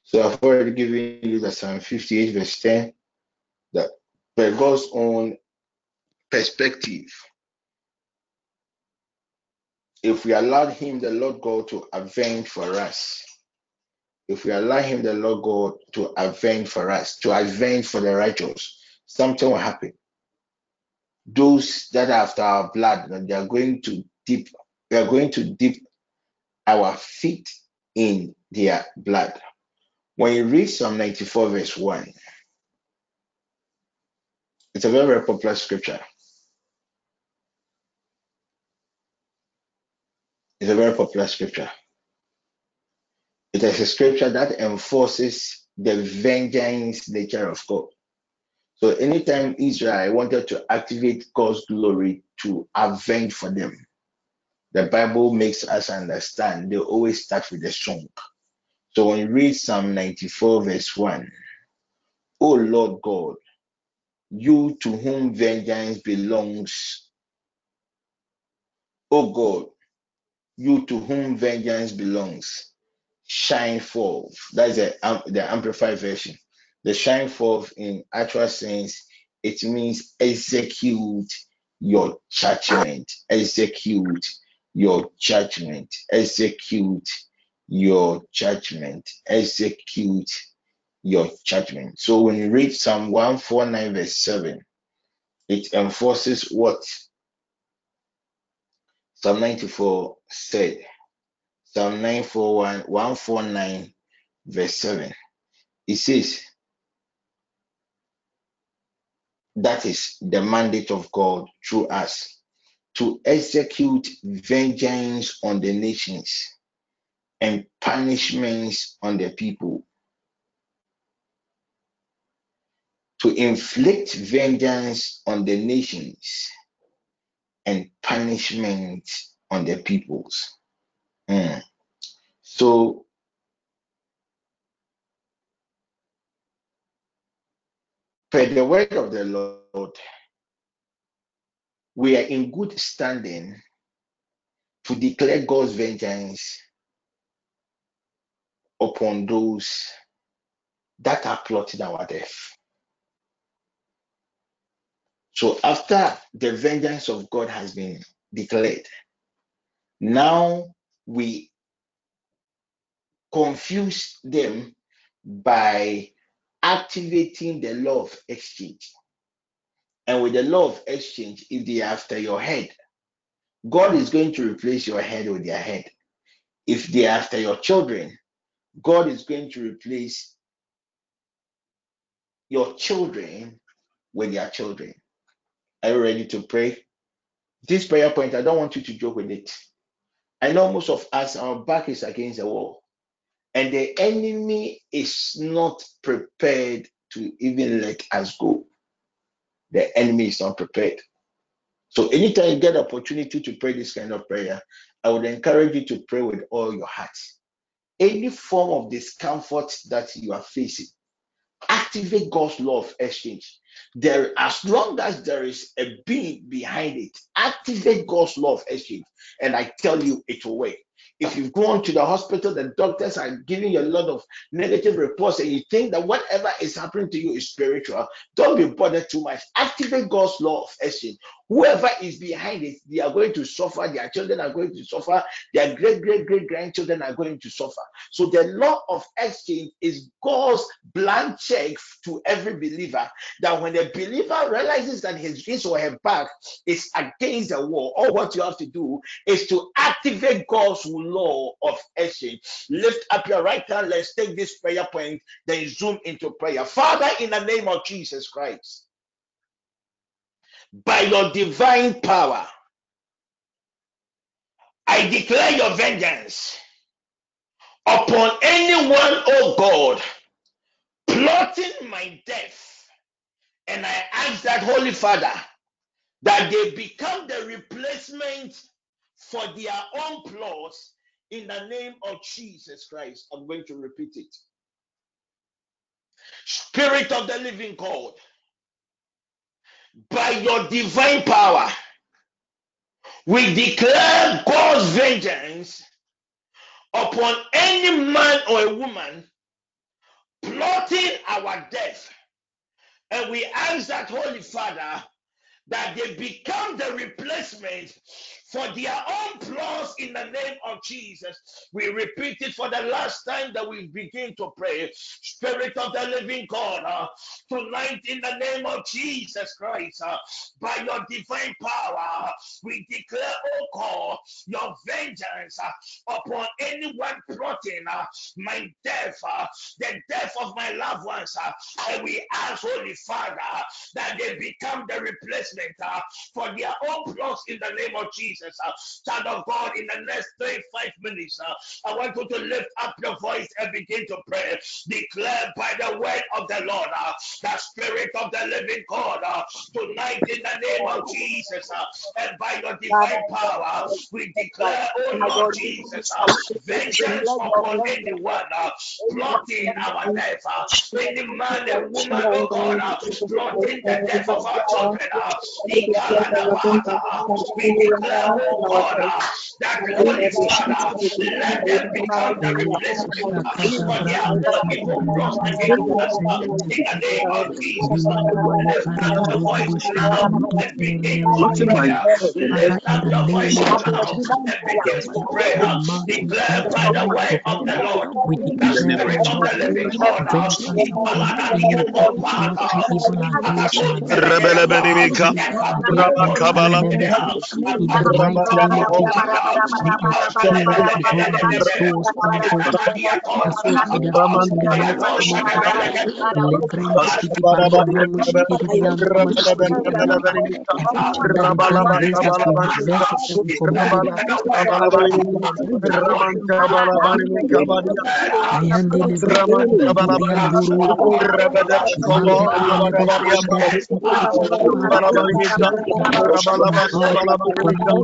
So I've already given you the Psalm 58, verse 10, that by God's own perspective, if we allow Him, the Lord God, to avenge for us, if we allow Him, the Lord God, to avenge for us, to avenge for the righteous, something will happen. Those that are after our blood, they are going to dip, they are going to dip our feet in their blood. When you read Psalm 94, verse 1, it's a very, very popular scripture. It's a very popular scripture. It is a scripture that enforces the vengeance nature of God. So anytime Israel wanted to activate God's glory to avenge for them, the Bible makes us understand they always start with the song. So when you read Psalm 94, verse 1, O Lord God, you to whom vengeance belongs, O God, you to whom vengeance belongs, shine forth. That's the, um, the amplified version. The shine forth in actual sense, it means execute your judgment, execute your judgment, execute your judgment, execute your judgment. So when you read Psalm 149, verse 7, it enforces what Psalm 94 said. Psalm 941, 149, verse 7. It says, That is the mandate of God through us to execute vengeance on the nations and punishments on the people. To inflict vengeance on the nations and punishment on the peoples. Mm. So, per the word of the Lord, we are in good standing to declare God's vengeance upon those that are plotting our death. So, after the vengeance of God has been declared, now we confuse them by activating the law of exchange. And with the law of exchange, if they are after your head, God is going to replace your head with their head. If they are after your children, God is going to replace your children with their children. Are you ready to pray? This prayer point, I don't want you to joke with it. I know most of us, our back is against the wall, and the enemy is not prepared to even let us go. The enemy is not prepared. So anytime you get opportunity to pray this kind of prayer, I would encourage you to pray with all your heart. Any form of discomfort that you are facing, activate God's law of exchange. There, as long as there is a being behind it, activate God's law of exchange, and I tell you, it will work. If you've gone to the hospital, the doctors are giving you a lot of negative reports, and you think that whatever is happening to you is spiritual, don't be bothered too much. Activate God's law of Whoever is behind it, they are going to suffer. Their children are going to suffer. Their great great great grandchildren are going to suffer. So the law of exchange is God's blank check to every believer that when a believer realizes that his, his or her back is against the wall, all what you have to do is to activate God's law of exchange. Lift up your right hand. Let's take this prayer point, then zoom into prayer. Father, in the name of Jesus Christ by your divine power. I declare your vengeance upon anyone, oh God, plotting my death. And I ask that Holy Father that they become the replacement for their own plots in the name of Jesus Christ. I'm going to repeat it. Spirit of the living God by your divine power, we declare God's vengeance upon any man or a woman plotting our death. And we ask that Holy Father that they become the replacement for their own loss, in the name of Jesus. We repeat it for the last time that we begin to pray. Spirit of the living God, uh, tonight in the name of Jesus Christ, uh, by your divine power, we declare, oh God, your vengeance uh, upon anyone plotting uh, my death, uh, the death of my loved ones. Uh. and we ask, Holy Father, that they become the replacement for their own loss, in the name of Jesus places. Child of God, in the next three, five minutes, uh, I want you to lift up your voice and begin to pray. Declare by the word of the Lord, uh, the Spirit of the living God, uh, tonight in the name of Jesus, and by your divine power, we declare, oh Lord Jesus, vengeance upon anyone uh, plotting our life, any man and woman, oh God, uh, plotting the death of our children. Uh, we declare that requires let there the the the the the the the the The the Rama Rama Rama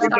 Thank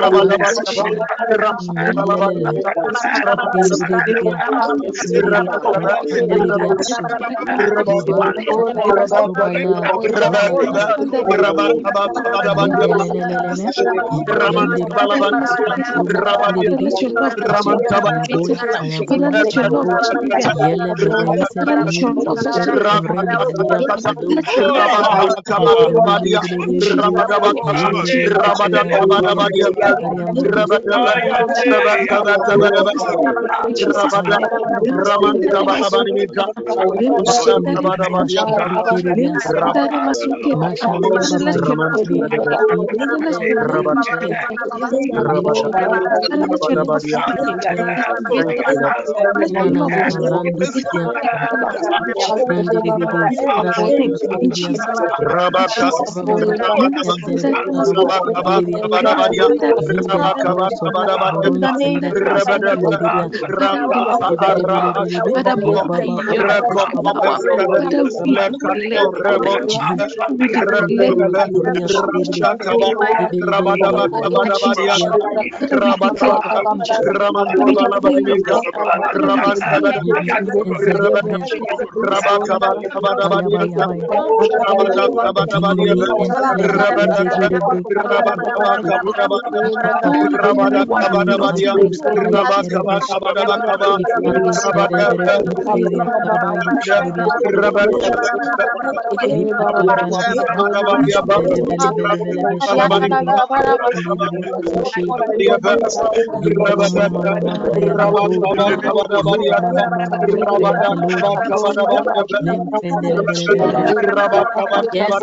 Rabba Rabada Rabba Rabba Yes,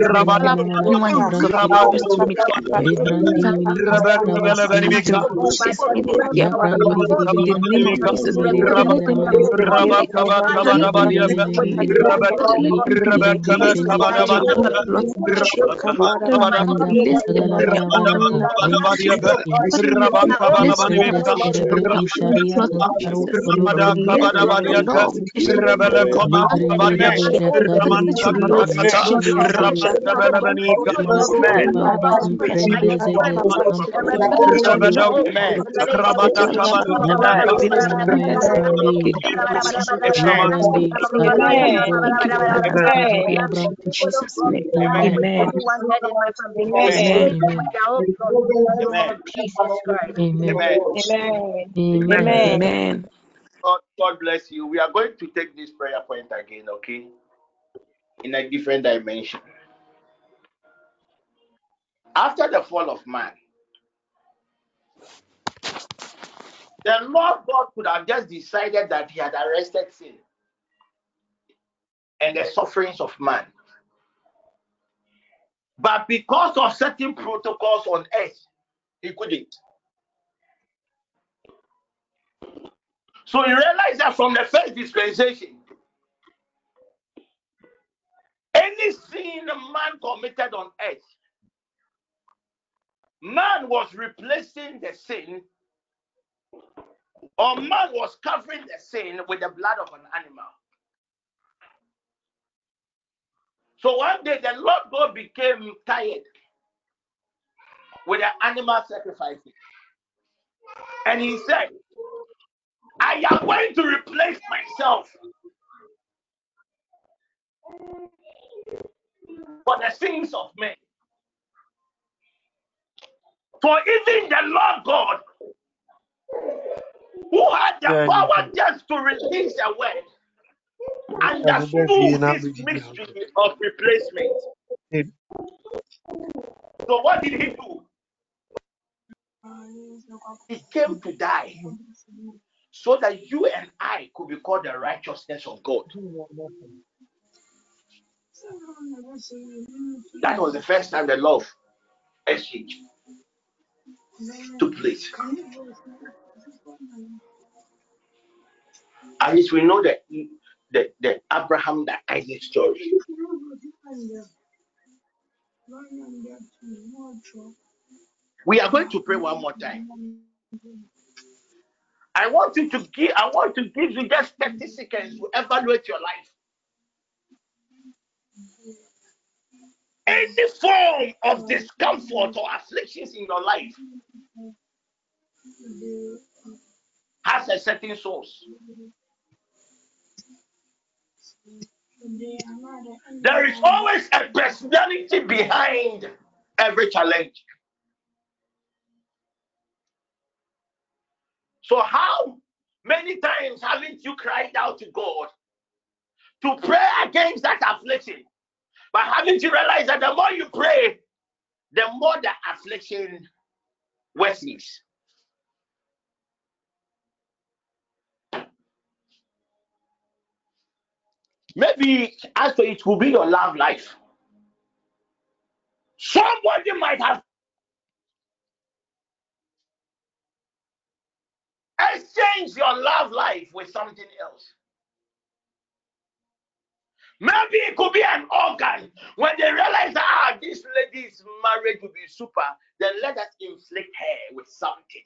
exchange. Amen. God, God bless you. We are going to take this prayer point again, okay? In a different dimension. After the fall of man, the Lord God could have just decided that He had arrested sin and the sufferings of man. But because of certain protocols on earth, He couldn't. So he realized that from the first dispensation, any sin man committed on earth, man was replacing the sin, or man was covering the sin with the blood of an animal. So one day the Lord God became tired with the animal sacrifices. And he said, I am going to replace myself for the sins of men. For even the Lord God, who had the power just to release a word, understood this mystery of replacement. So what did he do? He came to die so that you and I could be called the righteousness of God. That was the first time the love exchange took place. At least we know that the, the Abraham that Isaac story. We are going to pray one more time. I want you to give I want to give you just 30 seconds to evaluate your life. Any form of discomfort or afflictions in your life has a certain source. There is always a personality behind every challenge. So, how many times haven't you cried out to God to pray against that affliction? But haven't you realized that the more you pray, the more the affliction worsens? Maybe actually it will be your love life. Somebody might have exchanged your love life with something else. Maybe it could be an organ. When they realize that ah, this lady's marriage will be super, then let us inflict her with something.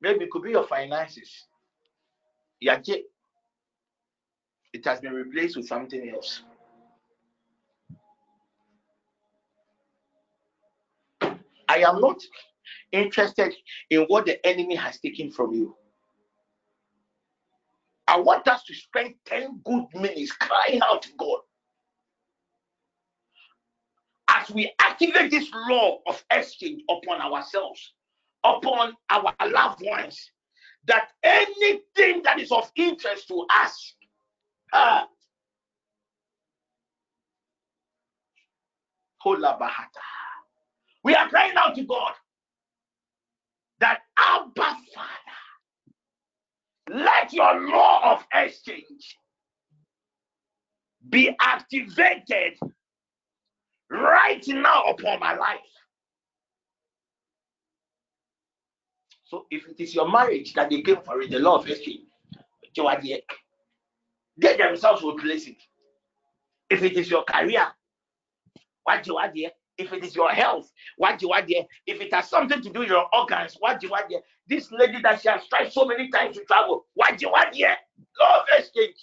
Maybe it could be your finances. It has been replaced with something else. I am not interested in what the enemy has taken from you. I want us to spend 10 good minutes crying out to God. As we activate this law of exchange upon ourselves, upon our loved ones, that anything that is of interest to us, uh, we are crying out to God that Abba Father, let your law of exchange be activated right now upon my life. So if it is your marriage that they came for it, the law of exchange, they themselves will place it. If it is your career, what you are there? If it is your health, what do you are there? If it has something to do with your organs, what do you are there? This lady that she has tried so many times to travel, what do you are there? Of exchange.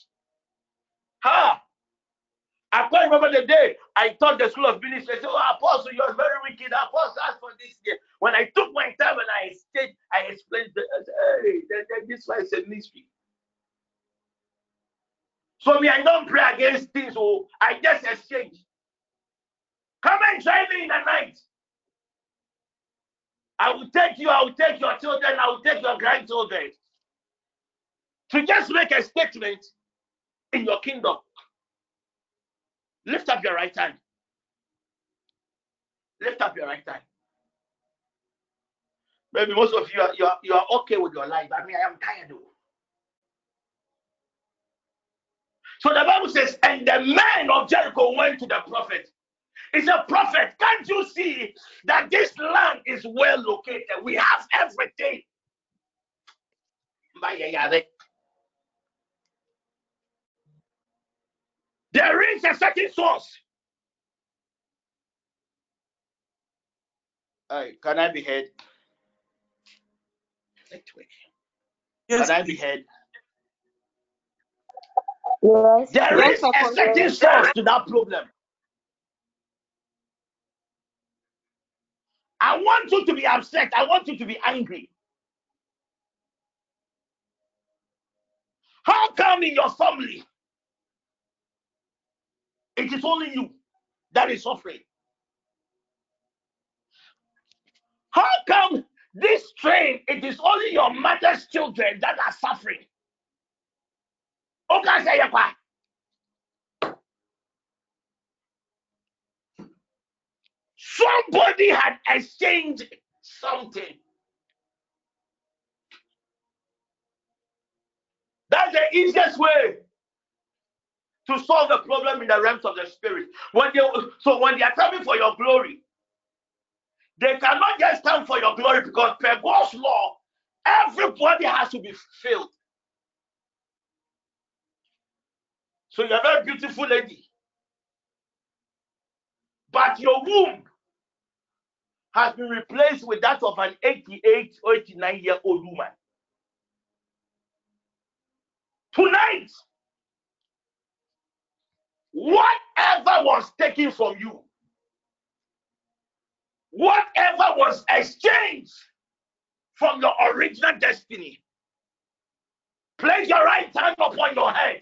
Ha! I can't remember the day I taught the school of ministry. I said, Oh, Apostle, you're very wicked. Apostle, ask for this year. When I took my time and I stayed, I explained, the, hey, this one is a mystery. So me, I don't pray against things. Oh, I just exchange. Come and join me in the night. I will take you, I will take your children, I will take your grandchildren to just make a statement in your kingdom. Lift up your right hand. Lift up your right hand. Maybe most of you are, you are, you are okay with your life. I mean, I am tired. Though. So the Bible says, and the man of Jericho went to the prophet. He said, Prophet, can't you see that this land is well located? We have everything. There is a certain source. Hey, can I be heard? Yes. Can I be heard? Yes. There yes, is a certain source to that problem. I want you to be upset. I want you to be angry. How come in your family it is only you that is suffering? How come this train it is only your mother's children that are suffering? Okay, say Somebody had exchanged something. That's the easiest way to solve the problem in the realms of the spirit. When they so when they are coming for your glory, they cannot just come for your glory because per God's law, everybody has to be filled. So you're a very beautiful lady. But your womb has been replaced with that of an 88 or 89 year old woman. Tonight, whatever was taken from you, whatever was exchanged from your original destiny, place your right hand upon your head.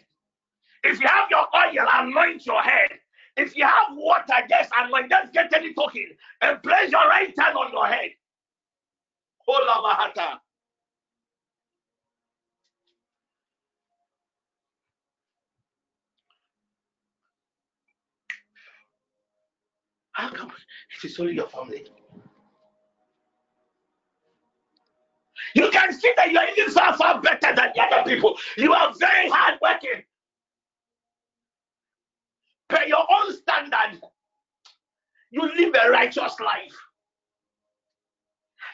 If you have your oil, anoint your head. If you have water, just anoint, just get any token and place your right hand on your head. Hola. How come it is only your family? You can see that you are even far, far better than the other people. You are very hard working per your own standard, you live a righteous life.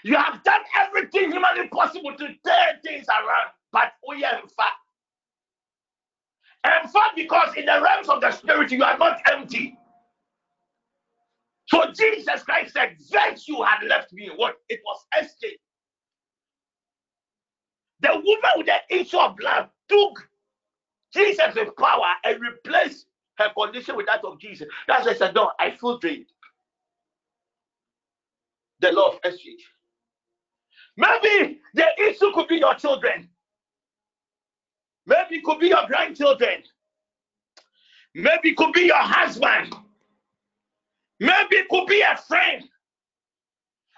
You have done everything humanly possible to turn things around, but we are in fact. In fact, because in the realms of the spirit, you are not empty. So Jesus Christ said, Virtue had left me. What? It was escape. The woman with the issue of blood took Jesus' with power and replaced her condition with that of Jesus. That's why I said, No, I feel drained. The law of exchange. Maybe the issue could be your children. Maybe it could be your grandchildren. Maybe it could be your husband. Maybe it could be a friend.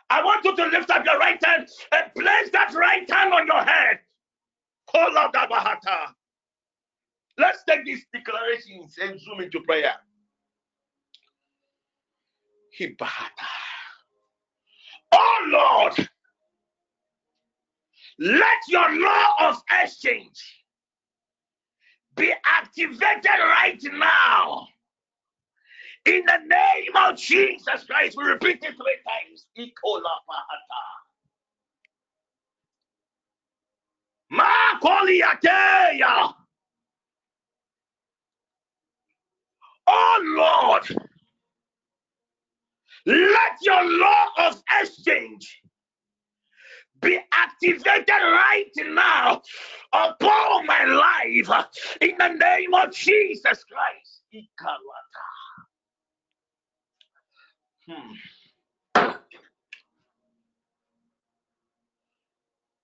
I want you to lift up your right hand and place that right hand on your head. Let's take these declarations and zoom into prayer. Oh Lord, let your law of exchange be activated right now. In the name of Jesus Christ, we repeat it three times. Makoliateya. Oh Lord, let your law of exchange be activated right now upon my life in the name of Jesus Christ. Hmm.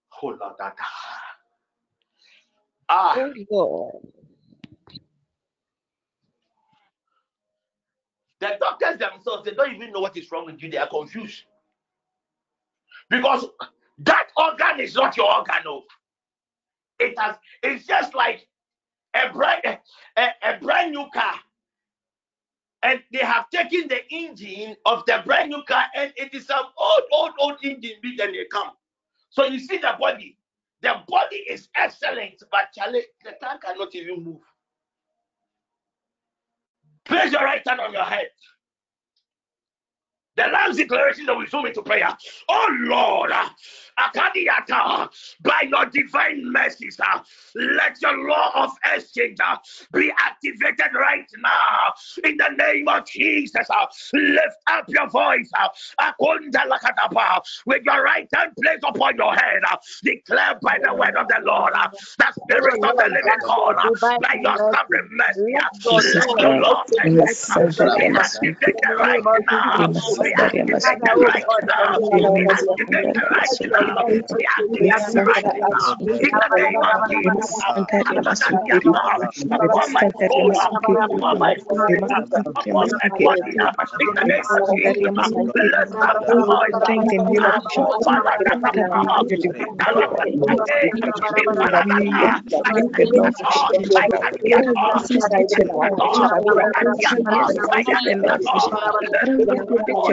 Hold on, that. Ah. Oh Lord. The doctors themselves, they don't even know what is wrong with you. They are confused. Because that organ is not your organ. No. It has it's just like a brand a, a brand new car. And they have taken the engine of the brand new car, and it is an old, old, old engine big and they come. So you see the body. The body is excellent, but Charlie, the car cannot even move. Place your right hand on your head. The last declaration that we zoom into prayer. Oh Lord, Akadiata, by your divine mercies, uh, let your law of exchange uh, be activated right now in the name of Jesus. Uh, lift up your voice uh, with your right hand placed upon your head. Uh, declare by the word of the Lord, uh, the spirit of the living God, uh, by your sovereign mercy, uh, let your law of exchange uh, be activated right now. Voice. Oh,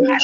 Every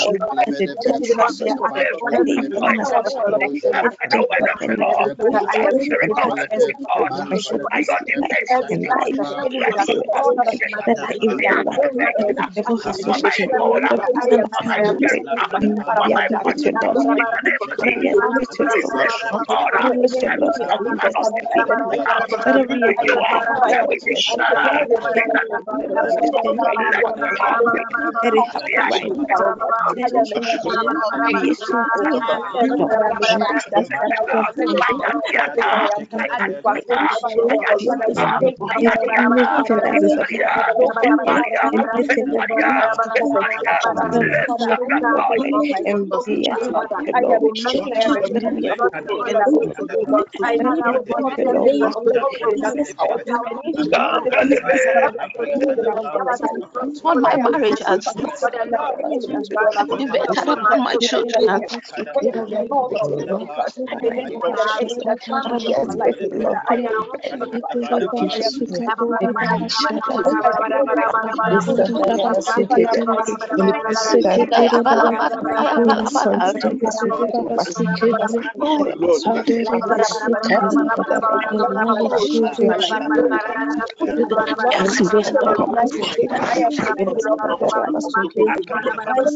on my marriage as Leave it my children. Yes,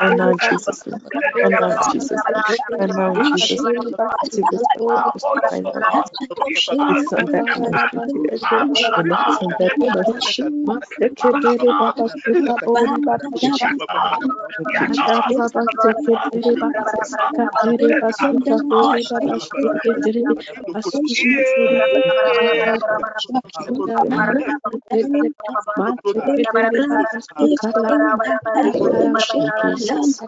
And now Jesus' And now Jesus' And now Jesus'. Activate prayer. Thank you,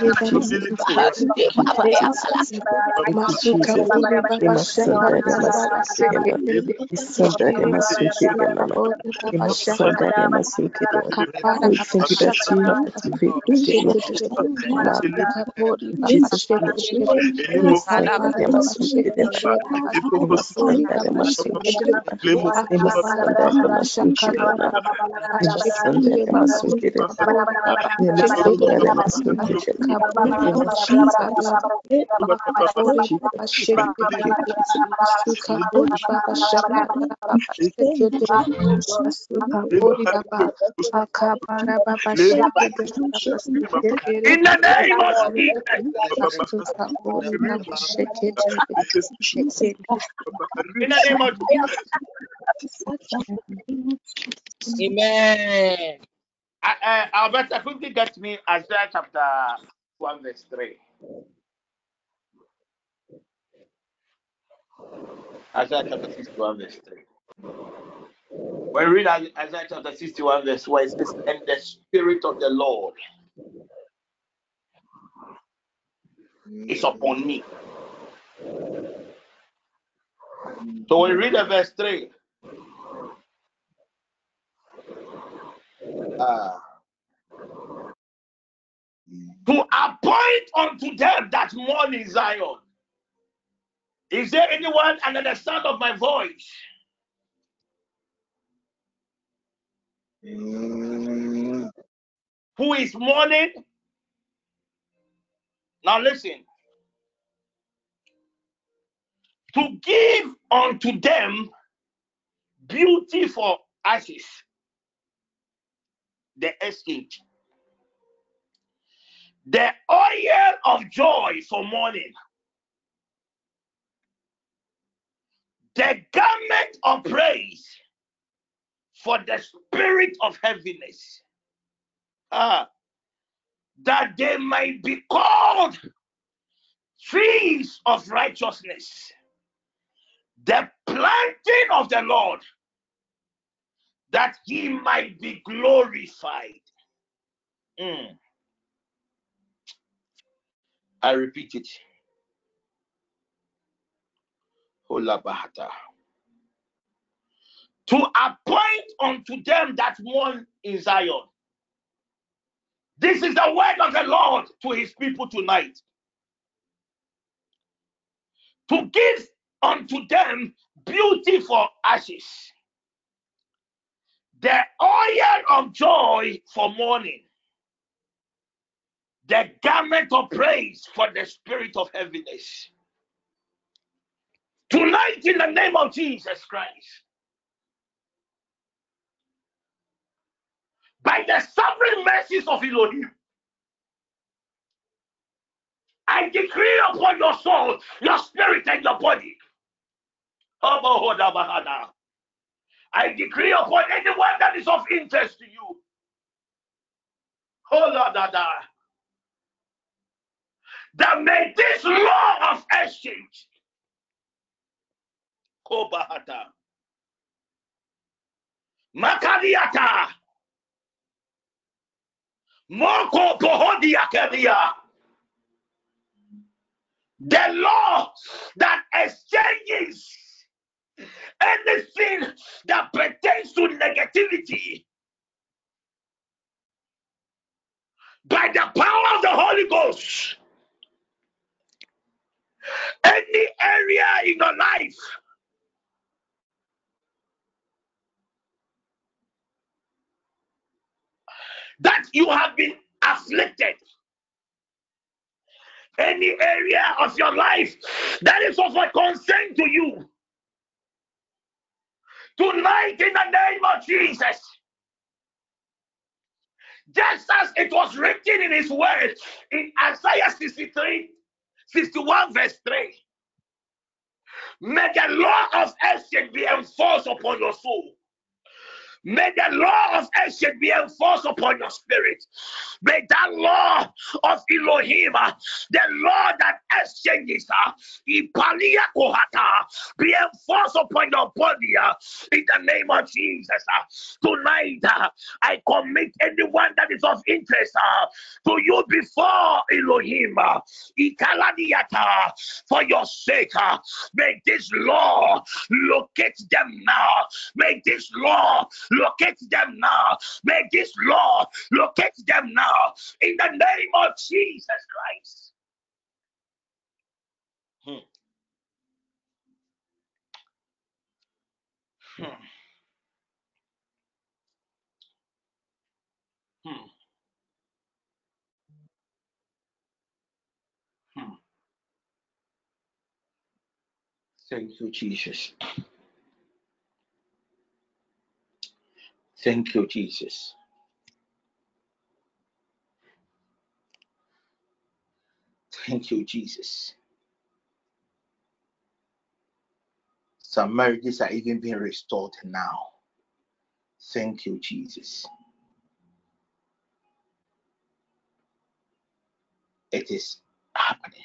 shakadere baba Jesus. kadere baba shakadere baba Jesus. shakadere Thank you, Jesus. As we activate your prayer, Lord, the change. In Jesus' name. In the name of Jesus. Lord, we thank you. Thank you, Jesus. Thank you, Jesus. Thank you, Masuka Jesus. buri baba shaka Remasandare dara baba masunkere seke mama. dere Isandare dere baba masunkere suka mama. buri baba shaka Remasandare masunkere mama. kapara We baba thank you that shaka you have dara activated the sheke love dere love. masuka buri In baba Jesus' sheke name. dere kapara Remasandare baba sheke masunkere dere baba suka buri Remasandare baba sheke masunkere dere mama. kapara Remasandare baba shaka masunkere dara mama. sheke dere Remasandare baba masunkere suka mama. buri baba sheke Remasandare dere masunkere masuka mama. buri baba shaka Remasandare dara makaburi baba sheke Thank you, dere Jesus. Masuka bori baba shaka baba shekete masuka bori baba akabara baba shekete baba shekete In the name of Jesus. masuka bori baba shekete shekete In the name of Amen. Uh, uh, Alberta, quickly get me Isaiah chapter 1, verse 3. Isaiah chapter 61, verse 3. When we read Isaiah chapter 61, verse 1, it says, And the Spirit of the Lord is upon me. So when we read the verse 3, uh, to appoint unto them that mourn in Zion. Is there anyone under the sound of my voice Mm, who is mourning? Now listen. To give unto them beauty for ashes, the exchange, the oil of joy for mourning, the garment of praise for the spirit of heaviness, ah, that they might be called trees of righteousness, the planting of the Lord, that he might be glorified. Mm. I repeat it. Hola Bahata. To appoint unto them that mourn in Zion. This is the word of the Lord to his people tonight. To give unto them beauty for ashes, the oil of joy for mourning, the garment of praise for the spirit of heaviness. Tonight, in the name of Jesus Christ, by the sovereign mercies of Elohim, I decree upon your soul, your spirit, and your body. I decree upon anyone that is of interest to you. That may this law of exchange Kobahata. Makariata. Moko Pohodia Kedia. The law that exchanges anything that pertains to negativity by the power of the Holy Ghost. Any area in your life that you have been afflicted. Any area of your life that is of a concern to you. Tonight, in the name of Jesus, just as it was written in his word in Isaiah 63, 61, verse 3. May the law of exchange be enforced upon your soul. May the law of action be enforced upon your spirit. May that law of Elohim, uh, the law that exchanges, uh, be enforced upon your body uh, in the name of Jesus. Tonight, I commit anyone that is of interest to you before Elohim. For your sake, may this law locate them now. May this law locate them now. May this law locate them now in the name of Jesus Christ. Hmm. Hmm. Hmm. Hmm. Thank you, Jesus. Thank you, Jesus. Thank you, Jesus. Some marriages are even being restored now. Thank you, Jesus. It is happening.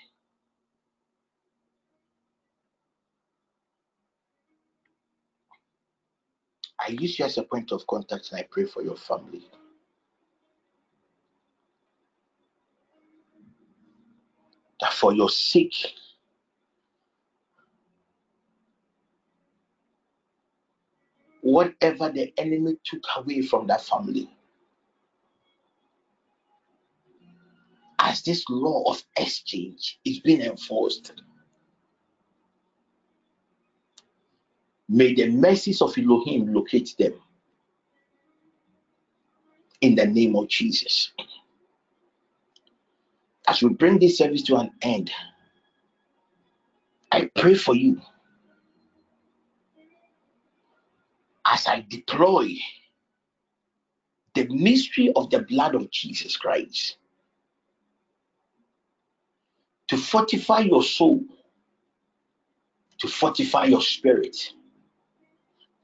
I use you as a point of contact and I pray for your family. That for your sake, whatever the enemy took away from that family, as this law of exchange is being enforced, may the mercies of Elohim locate them in the name of Jesus. As we bring this service to an end, I pray for you as I deploy the mystery of the blood of Jesus Christ to fortify your soul, to fortify your spirit,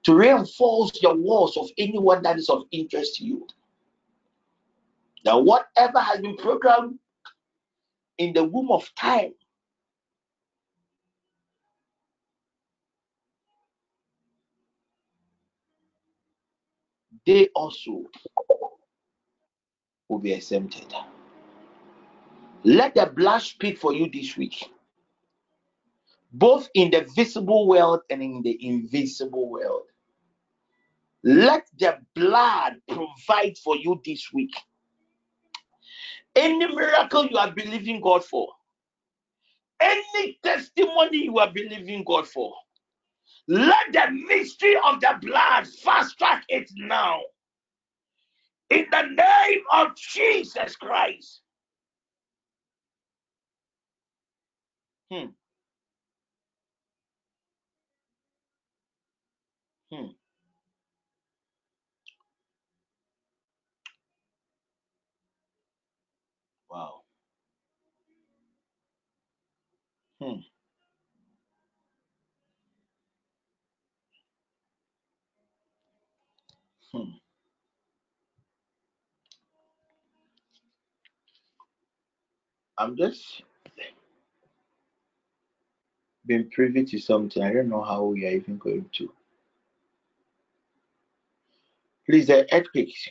to reinforce your walls of anyone that is of interest to you. That whatever has been programmed in the womb of time they also will be exempted. Let the blood speak for you this week, both in the visible world and in the invisible world. Let the blood provide for you this week. Any miracle you are believing God for, any testimony you are believing God for, let the mystery of the blood fast track it now. In the name of Jesus Christ. Hmm. Hmm. Hmm. Hmm. I'm just being privy to something. I don't know how we are even going to. Please, the earthquakes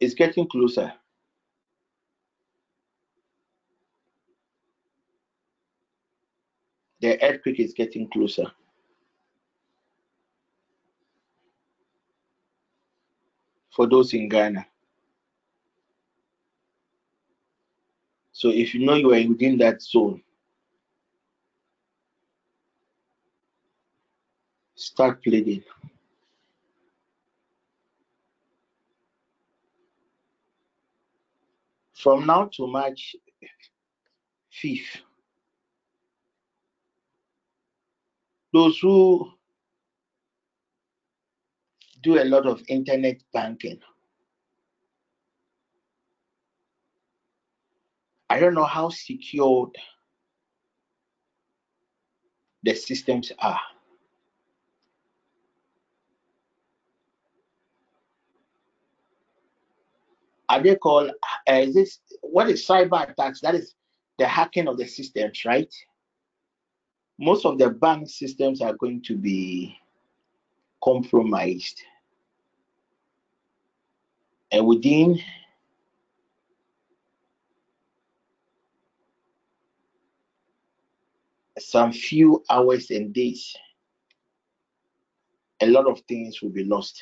is getting closer. The earthquake is getting closer. For those in Ghana. So if you know you are within that zone, start pleading. From now to March 5th, those who do a lot of internet banking, I don't know how secured the systems are. Are they called, uh, is this, what is cyber attacks? That is the hacking of the systems, right? Most of the bank systems are going to be compromised. And within some few hours and days, a lot of things will be lost.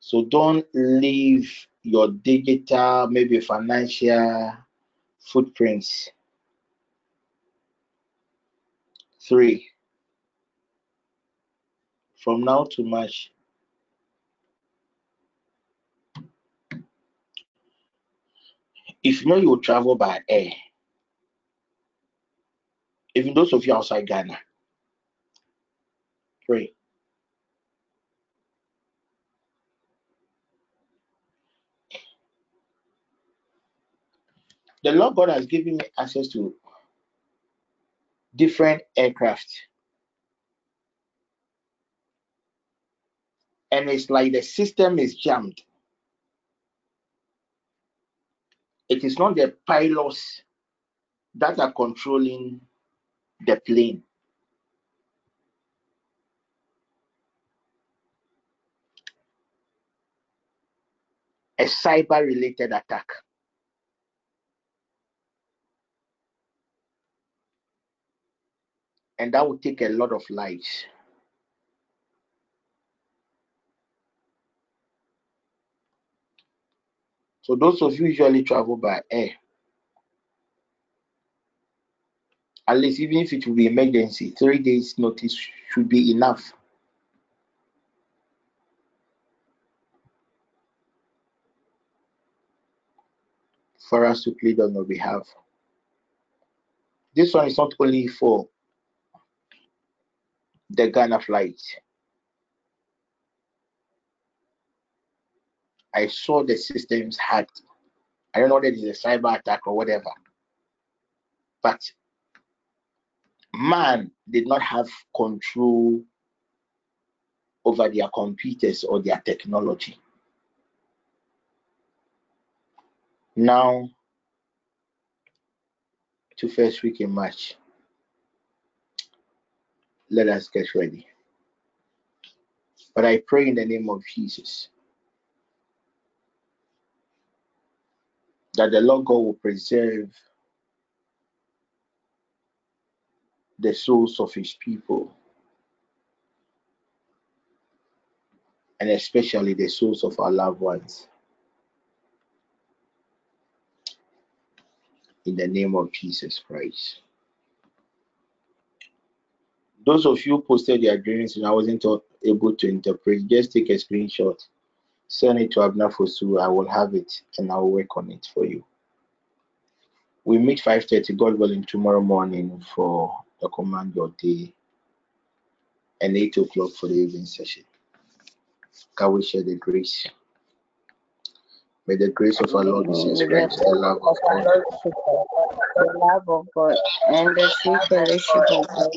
So don't leave your digital, maybe financial footprints. Three, from now to March, if you know you will travel by air, even those of you outside Ghana, pray. The Lord God has given me access to different aircraft. And it's like the system is jammed. It is not the pilots that are controlling the plane. A cyber related attack. And that will take a lot of lives. So those of you usually travel by air, at least even if it will be emergency, three days notice should be enough. For us to plead on your behalf. This one is not only for the Ghana flight. I saw the systems hacked. I don't know that it's a cyber attack or whatever. But man did not have control over their computers or their technology. Now to first week in March. Let us get ready. But I pray in the name of Jesus that the Lord God will preserve the souls of his people, and especially the souls of our loved ones. In the name of Jesus Christ. Those of you posted your dreams and I wasn't able to interpret, just take a screenshot, send it to Abner Fosu. I will have it and I will work on it for you. We meet 5:30, God willing, tomorrow morning for the command your day, and 8 o'clock for the evening session. Can we share the grace? May the grace of our Lord Jesus Christ, the love of God, the love of God, and the sweet fellowship of God